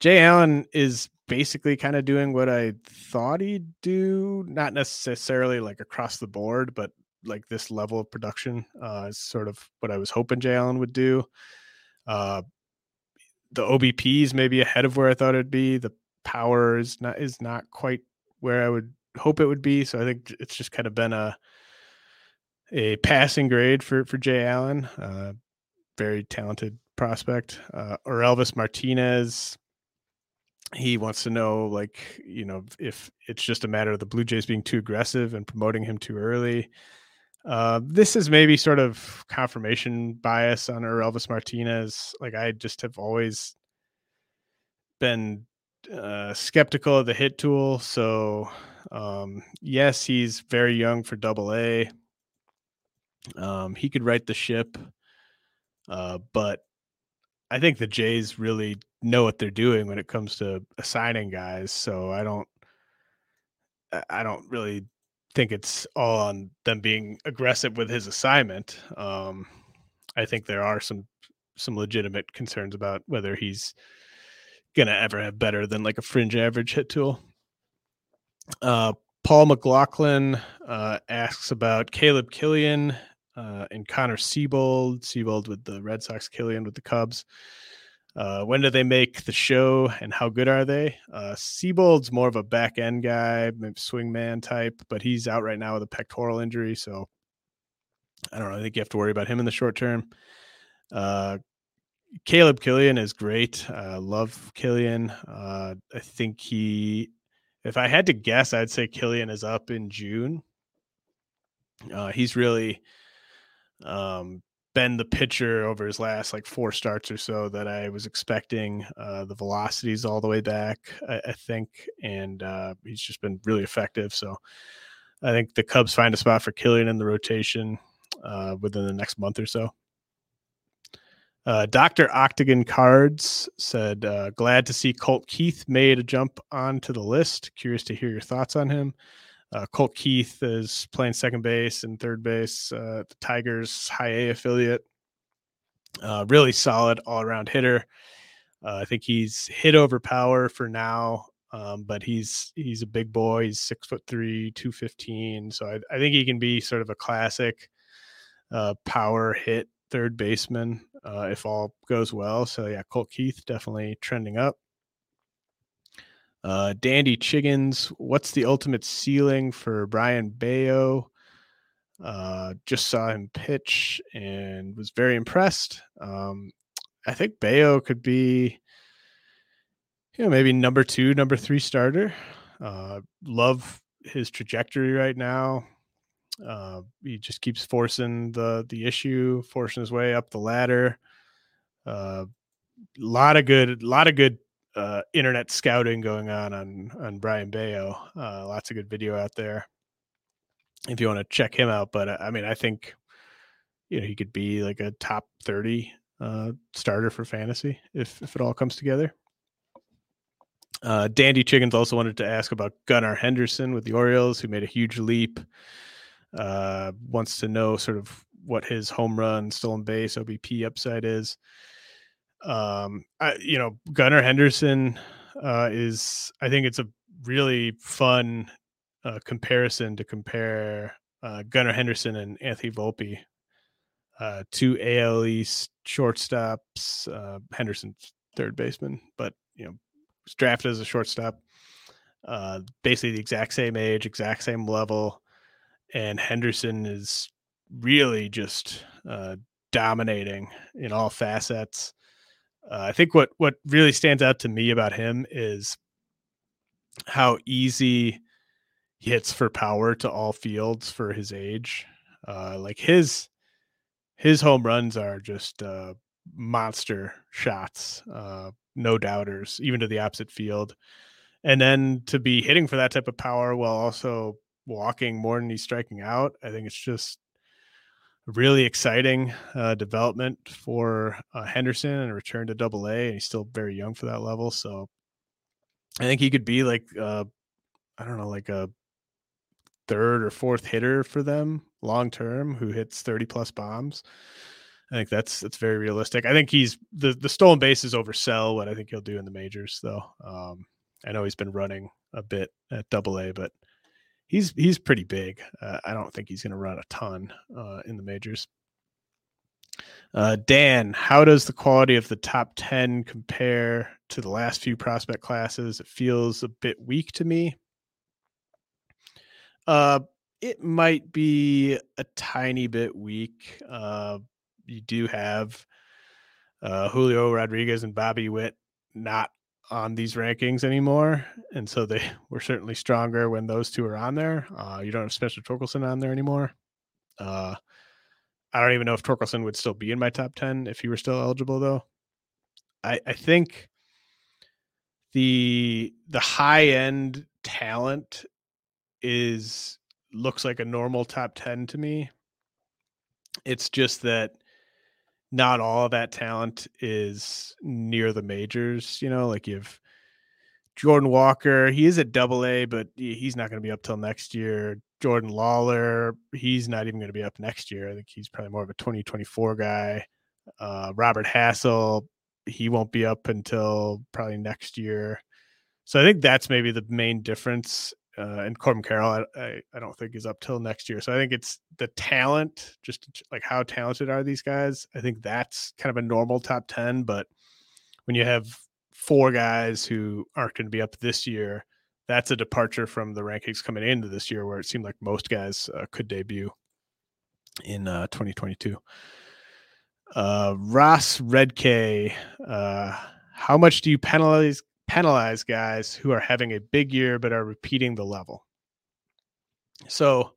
Jay Allen is basically kind of doing what I thought he'd do, not necessarily like across the board, but like this level of production uh, is sort of what I was hoping Jay Allen would do. Uh, the OBP is maybe ahead of where I thought it'd be. The power is not is not quite where I would hope it would be. So I think it's just kind of been a a passing grade for for Jay Allen. Uh, very talented prospect. Uh, Orelvis Martinez. He wants to know, like, you know, if it's just a matter of the Blue Jays being too aggressive and promoting him too early. Uh, this is maybe sort of confirmation bias on Elvis Martinez. Like, I just have always been uh, skeptical of the hit tool. So, um, yes, he's very young for double A. Um, he could right the ship, uh, but I think the Jays really know what they're doing when it comes to assigning guys. So I don't, I don't really think it's all on them being aggressive with his assignment. Um, I think there are some some legitimate concerns about whether he's gonna ever have better than like a fringe average hit tool. Uh, Paul McLaughlin uh, asks about Caleb Kilian uh, and Connor Seabold. Seabold with the Red Sox, Kilian with the Cubs. Uh, when do they make the show and how good are they? Uh, Seabold's more of a back end guy, swingman type, but he's out right now with a pectoral injury. So I don't know. I think you have to worry about him in the short term. Uh, Caleb Kilian is great. Uh, love Kilian. Uh, I think he, if I had to guess, I'd say Kilian is up in June. Uh, he's really um, been the pitcher over his last like four starts or so that I was expecting. Uh, the velocities all the way back, I, I think, and uh, he's just been really effective. So I think the Cubs find a spot for Kilian in the rotation uh, within the next month or so. Uh, Dr. Octagon Cards said, uh, glad to see Colt Keith made a jump onto the list. Curious to hear your thoughts on him. Uh, Colt Keith is playing second base and third base. Uh, the Tigers high A affiliate. Uh, really solid all around hitter. Uh, I think he's hit over power for now, um, but he's he's a big boy. He's six foot three, two fifteen. So I, I think he can be sort of a classic uh, power hit third baseman uh, if all goes well. So yeah, Colt Keith definitely trending up. Uh, Dandy Chiggins, what's the ultimate ceiling for Brayan Bello? Uh, just saw him pitch and was very impressed. Um, I think Bello could be, you know, maybe number two, number three starter. Uh, love his trajectory right now. Uh, he just keeps forcing the the issue, forcing his way up the ladder. A uh, lot of good, A lot of good uh, internet scouting going on on on Brayan Bello. Uh, lots of good video out there if you want to check him out. But uh, I mean, I think you know he could be like a top thirty uh, starter for fantasy if if it all comes together. Uh, Dandy Chickens also wanted to ask about Gunnar Henderson with the Orioles, who made a huge leap. Uh, wants to know sort of what his home run, stolen base, OBP upside is um I, you know gunnar henderson uh is i think it's a really fun uh comparison to compare uh gunnar henderson and anthony volpe uh two al east shortstops uh henderson third baseman, but you know, was drafted as a shortstop. Uh, basically the exact same age, exact same level, and Henderson is really just uh, dominating in all facets. Uh, I think what what really stands out to me about him is how easy he hits for power to all fields for his age. Uh, like his his home runs are just uh, monster shots, uh, no doubters, even to the opposite field. And then to be hitting for that type of power while also walking more than he's striking out, I think it's just really exciting uh, development for uh, Henderson and return to Double A. And he's still very young for that level, so I think he could be like uh, I don't know, like a third or fourth hitter for them long term who hits 30 plus bombs. I think that's that's very realistic. I think he's the the stolen bases oversell what I think he'll do in the majors though. Um, I know he's been running a bit at double A, but he's he's pretty big. Uh, I don't think he's going to run a ton uh, in the majors. Uh, Dan, how does the quality of the top 10 compare to the last few prospect classes? It feels a bit weak to me. Uh, it might be a tiny bit weak. Uh, you do have uh, Julio Rodriguez and Bobby Witt not on these rankings anymore, and so they were certainly stronger when those two are on there. Uh, you don't have Spencer Torkelson on there anymore. Uh, I don't even know if Torkelson would still be in my top ten if he were still eligible, though. I, I think the the high end talent is looks like a normal top 10 to me. It's just that not all of that talent is near the majors, you know, like you have Jordan Walker, he is at double A, but he's not going to be up till next year. Jordan Lawlar, he's not even going to be up next year. I think he's probably more of a 2024 guy. Uh, Robert Hassell, he won't be up until probably next year. So I think that's maybe the main difference uh, and Corbin Carroll, I, I, I, don't think is up till next year. So I think it's the talent, just like how talented are these guys. I think that's kind of a normal top 10. But when you have four guys who aren't going to be up this year, that's a departure from the rankings coming into this year where it seemed like most guys uh, could debut in uh, 2022. Uh, Ross Redk, uh, how much do you penalize penalize guys who are having a big year but are repeating the level. So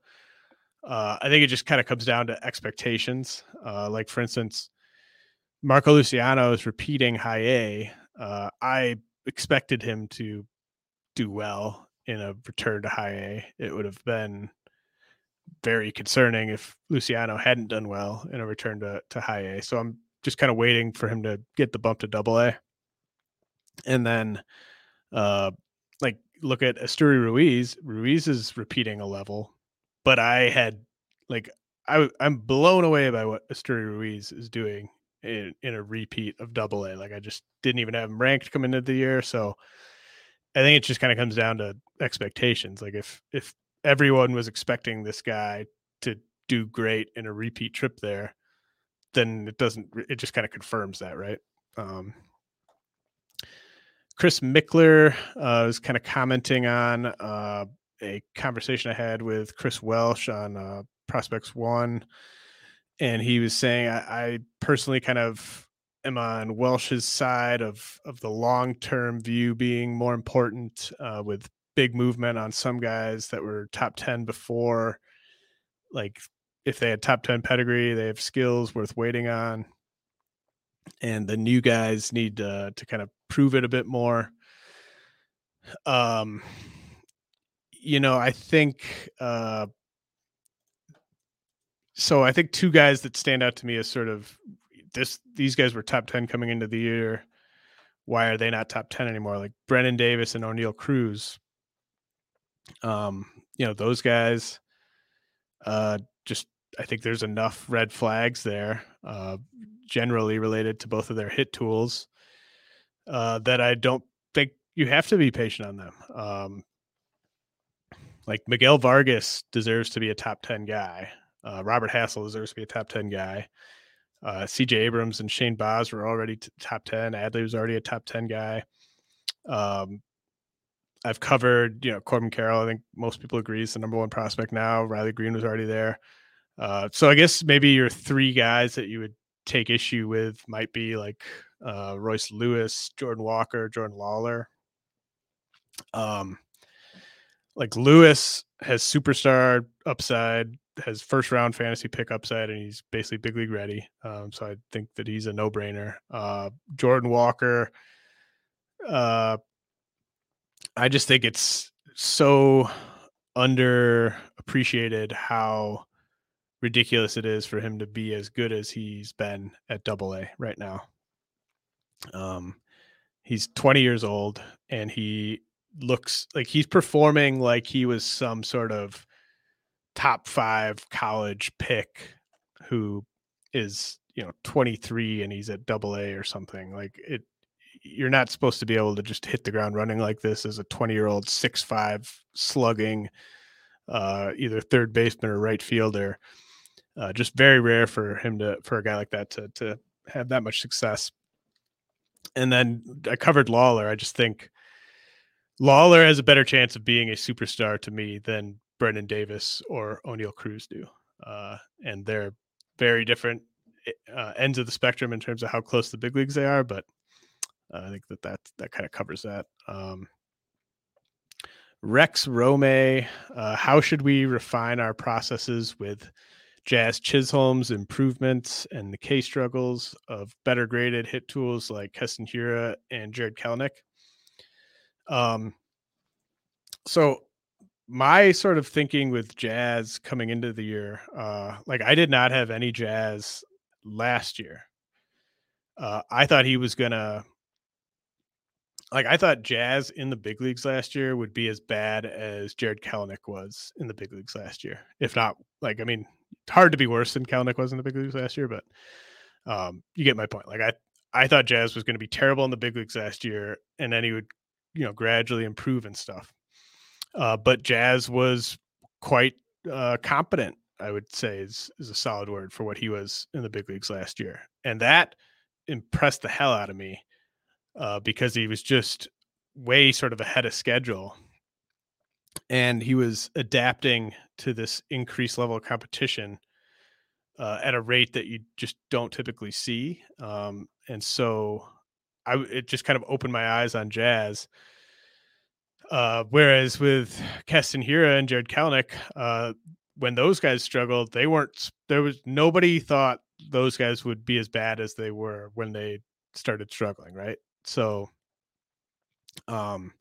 uh, I think it just kind of comes down to expectations. Uh, like for instance, Marco Luciano is repeating high A. Uh, I expected him to do well in a return to high A. It would have been very concerning if Luciano hadn't done well in a return to, to high A. So I'm just kind of waiting for him to get the bump to double A and then uh like look at Esteury Ruiz. Ruiz is repeating a level, but I had like I I'm blown away by what Esteury Ruiz is doing in, in a repeat of double A. Like I just didn't even have him ranked coming into the year. So I think it just kind of comes down to expectations. Like if if everyone was expecting this guy to do great in a repeat trip there, then it doesn't it just kind of confirms that, right? Um Chris Mickler uh, was kind of commenting on uh, a conversation I had with Chris Welsh on uh, Prospects One, and he was saying I, I personally kind of am on Welsh's side of of the long term view being more important uh, with big movement on some guys that were top ten before, like if they had top ten pedigree, they have skills worth waiting on and the new guys need uh, to kind of prove it a bit more. Um, you know, I think uh, so. I think two guys that stand out to me as sort of this. These guys were top ten coming into the year. Why are they not top ten anymore? Like Brennen Davis and Oneil Cruz. Um, you know, those guys. Uh, just I think there's enough red flags there. Uh, generally related to both of their hit tools uh, that I don't think you have to be patient on them. Um, like Miguel Vargas deserves to be a top 10 guy. Uh, Robert Hassell deserves to be a top 10 guy. Uh, CJ Abrams and Shane Baz were already t- top 10. Adley was already a top 10 guy. Um, I've covered, you know, Corbin Carroll. I think most people agree is the number one prospect now. Riley Greene was already there. Uh, so I guess maybe your three guys that you would take issue with might be like uh, Royce Lewis, Jordan Walker, Jordan Lawlar. Um, like Lewis has superstar upside, has first round fantasy pick upside, and he's basically big league ready. Um, so I think that he's a no brainer. Uh, Jordan Walker, uh, I just think it's so underappreciated how ridiculous it is for him to be as good as he's been at double A right now. Um, he's 20 years old and he looks like he's performing like he was some sort of top five college pick who is you know 23 and he's at double A or something like it you're not supposed to be able to just hit the ground running like this as a 20 year old six five slugging uh either third baseman or right fielder uh, just very rare for him to for a guy like that to to have that much success and then i covered Lawlar i just think Lawlar has a better chance of being a superstar to me than Brennen Davis or Oneil Cruz do. Uh, and they're very different eh, uh, ends of the spectrum in terms of how close the big leagues they are, but uh, I think that that, that kind of covers that. Um, Rex Rome, uh, how should we refine our processes with Jazz Chisholm's improvements and the K struggles of better graded hit tools like Keston Hiura and Jarred Kelenic? Um, so my sort of thinking with jazz coming into the year, uh, like I did not have any jazz last year. Uh, I thought he was gonna like I thought Jazz in the big leagues last year would be as bad as Jarred Kelenic was in the big leagues last year. If not, like I mean, hard to be worse than Kelenic was in the big leagues last year, but um, you get my point. Like I, I thought Jazz was going to be terrible in the big leagues last year, and then he would you know gradually improve and stuff. Uh, but Jazz was quite uh, competent. I would say is is a solid word for what he was in the big leagues last year, and that impressed the hell out of me uh, because he was just way sort of ahead of schedule, and he was adapting to this increased level of competition uh, at a rate that you just don't typically see. Um, and so I it just kind of opened my eyes on jazz. Uh, whereas with Keston Hiura and Jarred Kelenic, uh, when those guys struggled, they weren't. There was nobody thought those guys would be as bad as they were when they started struggling, right? So, um,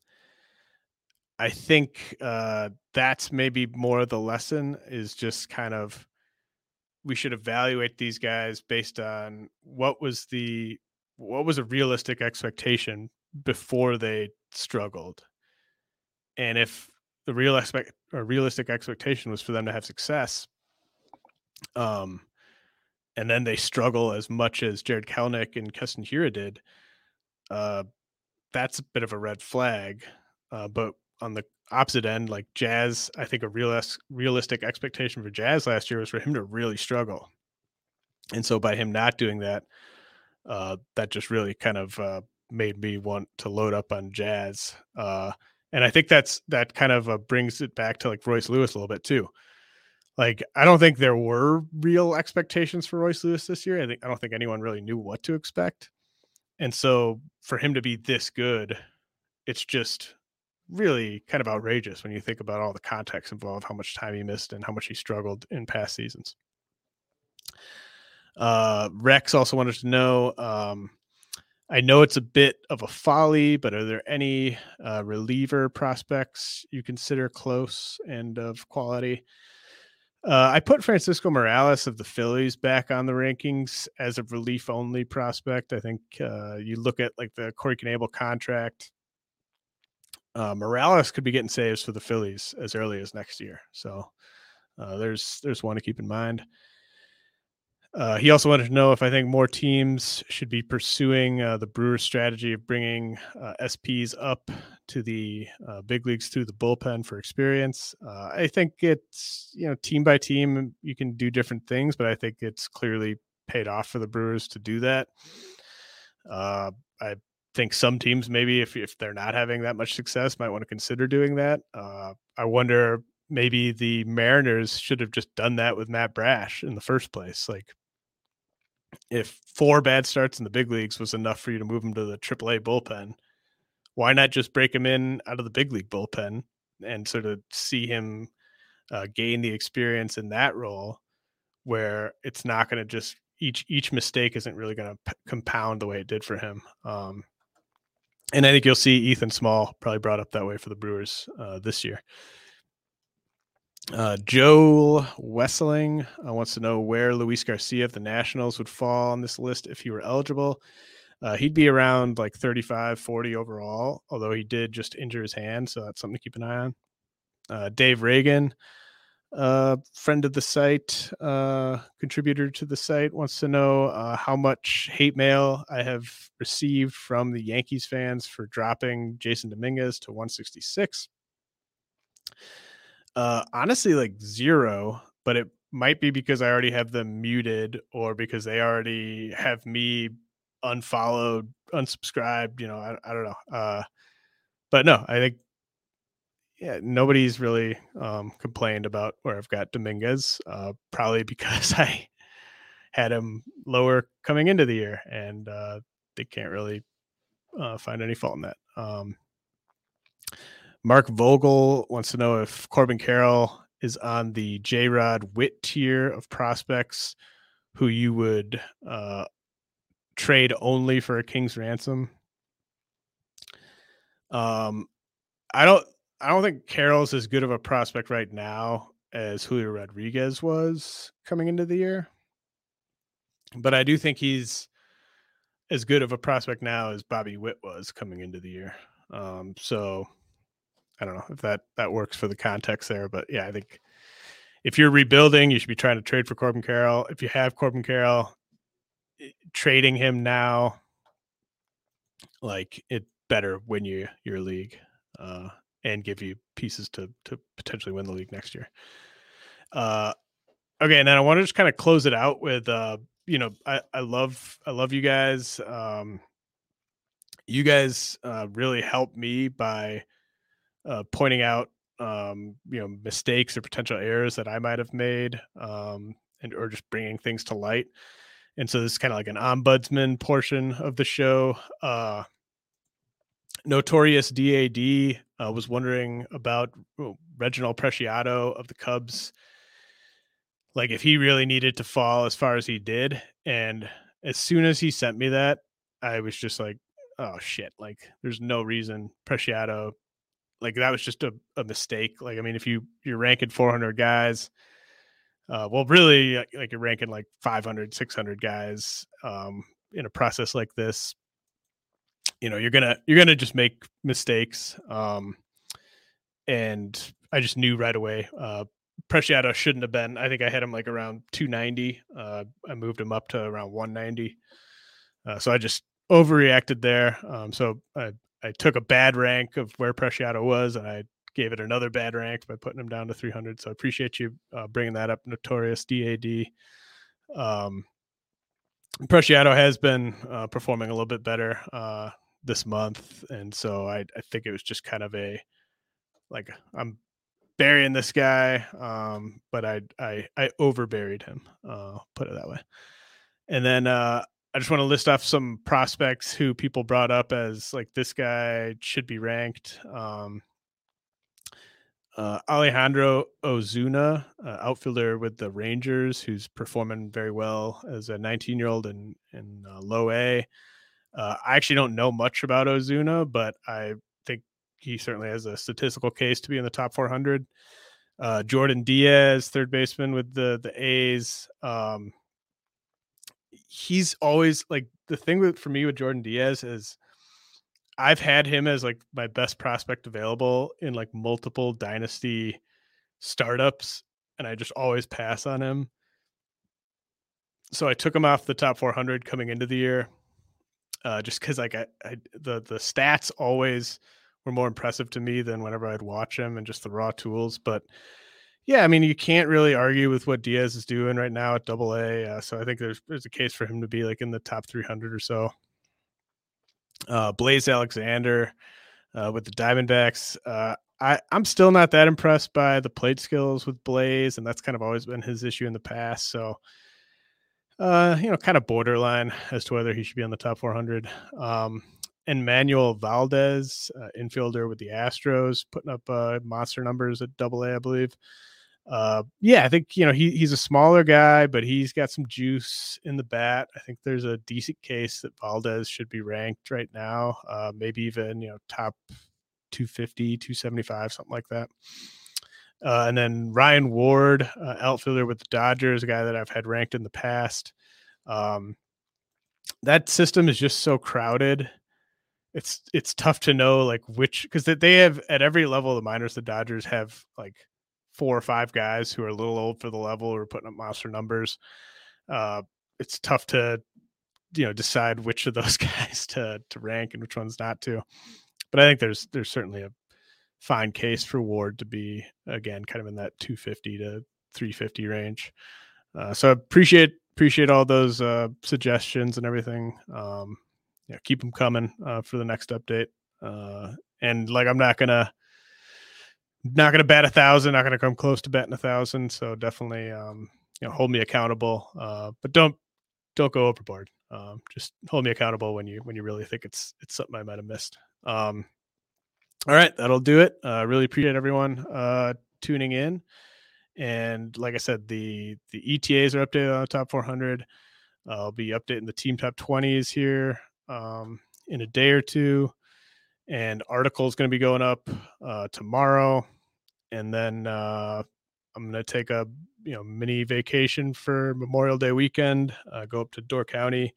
I think uh, that's maybe more of the lesson is just kind of we should evaluate these guys based on what was the what was a realistic expectation before they struggled. And if the real expect or realistic expectation was for them to have success um and then they struggle as much as Jarred Kelenic and Keston Hiura did uh that's a bit of a red flag uh but on the opposite end like Jazz I think a real realistic expectation for Jazz last year was for him to really struggle and so by him not doing that uh, that just really kind of uh, made me want to load up on jazz. Uh, and I think that's that kind of uh, brings it back to like Royce Lewis a little bit too. Like I don't think there were real expectations for Royce Lewis this year. I think I don't think anyone really knew what to expect. And so for him to be this good, it's just really kind of outrageous when you think about all the context involved, how much time he missed and how much he struggled in past seasons. Uh, Rex also wanted to know. Um, I know it's a bit of a folly, but are there any uh, reliever prospects you consider close and of quality? Uh, I put Francisco Morales of the Phillies back on the rankings as a relief only prospect. I think uh, you look at like the Corey Knebel contract. Uh, Morales could be getting saves for the Phillies as early as next year. So uh, there's there's one to keep in mind. Uh, he also wanted to know if I think more teams should be pursuing uh, the Brewers' strategy of bringing uh, SPs up to the uh, big leagues through the bullpen for experience. I think it's you know team by team you can do different things, but I think it's clearly paid off for the Brewers to do that. I think some teams maybe if if they're not having that much success might want to consider doing that. Uh, I wonder maybe the Mariners should have just done that with Matt Brash in the first place. Like if four bad starts in the big leagues was enough for you to move him to the AAA bullpen, why not just break him in out of the big league bullpen and sort of see him uh, gain the experience in that role where it's not going to just each each mistake isn't really going to p- compound the way it did for him. Um, and I think you'll see Ethan Small probably brought up that way for the Brewers uh, this year. Uh, Wessling uh, wants to know where Luis Garcia of the Nationals would fall on this list if he were eligible. Uh, he'd be around like 35, 40 overall, although he did just injure his hand. So that's something to keep an eye on. Uh, Dave Reagan, uh, friend of the site, uh, contributor to the site, wants to know uh, how much hate mail I have received from the Yankees fans for dropping Jasson Dominguez to 166. Uh, honestly, like zero, but it might be because I already have them muted or because they already have me unfollowed, unsubscribed. You know, I, I don't know. Uh, but no, I think yeah, nobody's really um, complained about where I've got Dominguez. Uh, probably because I had him lower coming into the year, and uh, they can't really uh, find any fault in that. Um, Mark Vogel wants to know if Corbin Carroll is on the J Rod Witt tier of prospects who you would uh, trade only for a king's ransom. Um, I don't. I don't think Carroll's as good of a prospect right now as Julio Rodriguez was coming into the year, but I do think he's as good of a prospect now as Bobby Witt was coming into the year. Um, so I don't know if that that works for the context there, but yeah, I think if you're rebuilding, you should be trying to trade for Corbin Carroll. If you have Corbin Carroll, eh, trading him now, like it better win you your league uh, and give you pieces to to potentially win the league next year. Uh, okay, and then I want to just kind of close it out with uh, you know, I I love I love you guys. Um, you guys uh, really helped me by uh, pointing out um, you know mistakes or potential errors that I might have made, um, and or just bringing things to light. And so this is kind of like an ombudsman portion of the show. Uh, Notorious DAD uh, was wondering about oh, Reginald Preciado of the Cubs, like if he really needed to fall as far as he did. And as soon as he sent me that, I was just like, oh shit! Like there's no reason Preciado like that was just a, a mistake. Like, I mean, if you you're ranking 400 guys, uh, well, really, like you're ranking like 500, 600 guys um, in a process like this, you know, you're gonna you're gonna just make mistakes. Um, and I just knew right away. Uh, Preciado shouldn't have been. I think I had him like around 290. Uh, I moved him up to around 190. Uh, so I just overreacted there. Um, so I I took a bad rank of where Preciado was, and I gave it another bad rank by putting him down to 300. So I appreciate you uh, bringing that up. Notorious DAD. Um, Preciado has been uh, performing a little bit better uh, this month, and so I, I think it was just kind of a like I'm burying this guy, um, but I I I overburied him. Uh, put it that way. And then uh, I just want to list off some prospects who people brought up as like this guy should be ranked. Um, uh, Alejandro Osuna, uh, outfielder with the Rangers, who's performing very well as a 19 year old in in uh, low A. Uh, I actually don't know much about Osuna, but I think he certainly has a statistical case to be in the top 400. Uh, Jordan Diaz, third baseman with the the A's. Um, he's always like the thing with for me with Jordan Diaz is I've had him as like my best prospect available in like multiple dynasty startups and I just always pass on him. So I took him off the top 400 coming into the year. Uh, just cuz like I, I the the stats always were more impressive to me than whenever I'd watch him and just the raw tools, but yeah, I mean, you can't really argue with what Diaz is doing right now at Double A. Uh, so I think there's there's a case for him to be like in the top 300 or so. Uh, Blaze Alexander uh, with the Diamondbacks. Uh, I I'm still not that impressed by the plate skills with Blaze, and that's kind of always been his issue in the past. So, uh, you know, kind of borderline as to whether he should be on the top 400. Um, Enmanuel Valdez, uh, infielder with the Astros, putting up uh, monster numbers at Double A, I believe uh, yeah, I think you know he he's a smaller guy, but he's got some juice in the bat. I think there's a decent case that Valdez should be ranked right now, uh, maybe even you know top 250, 275, something like that. Uh, and then Ryan Ward, uh, outfielder with the Dodgers, a guy that I've had ranked in the past. Um, that system is just so crowded. It's it's tough to know like which because they have at every level of the minors, the Dodgers have like four or five guys who are a little old for the level or putting up monster numbers. Uh, it's tough to you know decide which of those guys to to rank and which ones not to. But I think there's there's certainly a fine case for Ward to be again kind of in that 250 to 350 range. Uh, so I appreciate appreciate all those uh, suggestions and everything. Um, yeah, keep them coming uh, for the next update. Uh, and like I'm not gonna not going to bat a thousand, not to come close to batting a thousand. So definitely, um, you know, hold me accountable. Uh, but don't don't go overboard. Um, just hold me accountable when you when you really think it's it's something I might have missed. Um, all right, that'll do it. Uh, really appreciate everyone uh, tuning in. And like I said, the the ETAs are updated on the top 400. I'll be updating the team top 20s here um, in a day or two and article is going to be going up uh, tomorrow and then uh, i'm going to take a you know mini vacation for memorial day weekend uh, go up to door county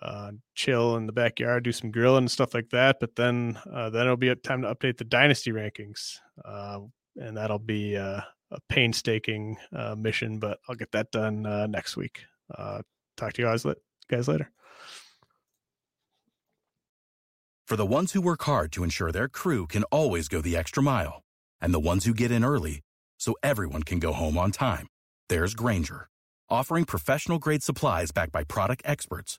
uh, chill in the backyard do some grilling and stuff like that but then uh, then it'll be time to update the dynasty rankings uh, and that'll be a painstaking mission but i'll get that done next week talk to you guys, guys later for the ones who work hard to ensure their crew can always go the extra mile, and the ones who get in early so everyone can go home on time. There's Grainger, offering professional grade supplies backed by product experts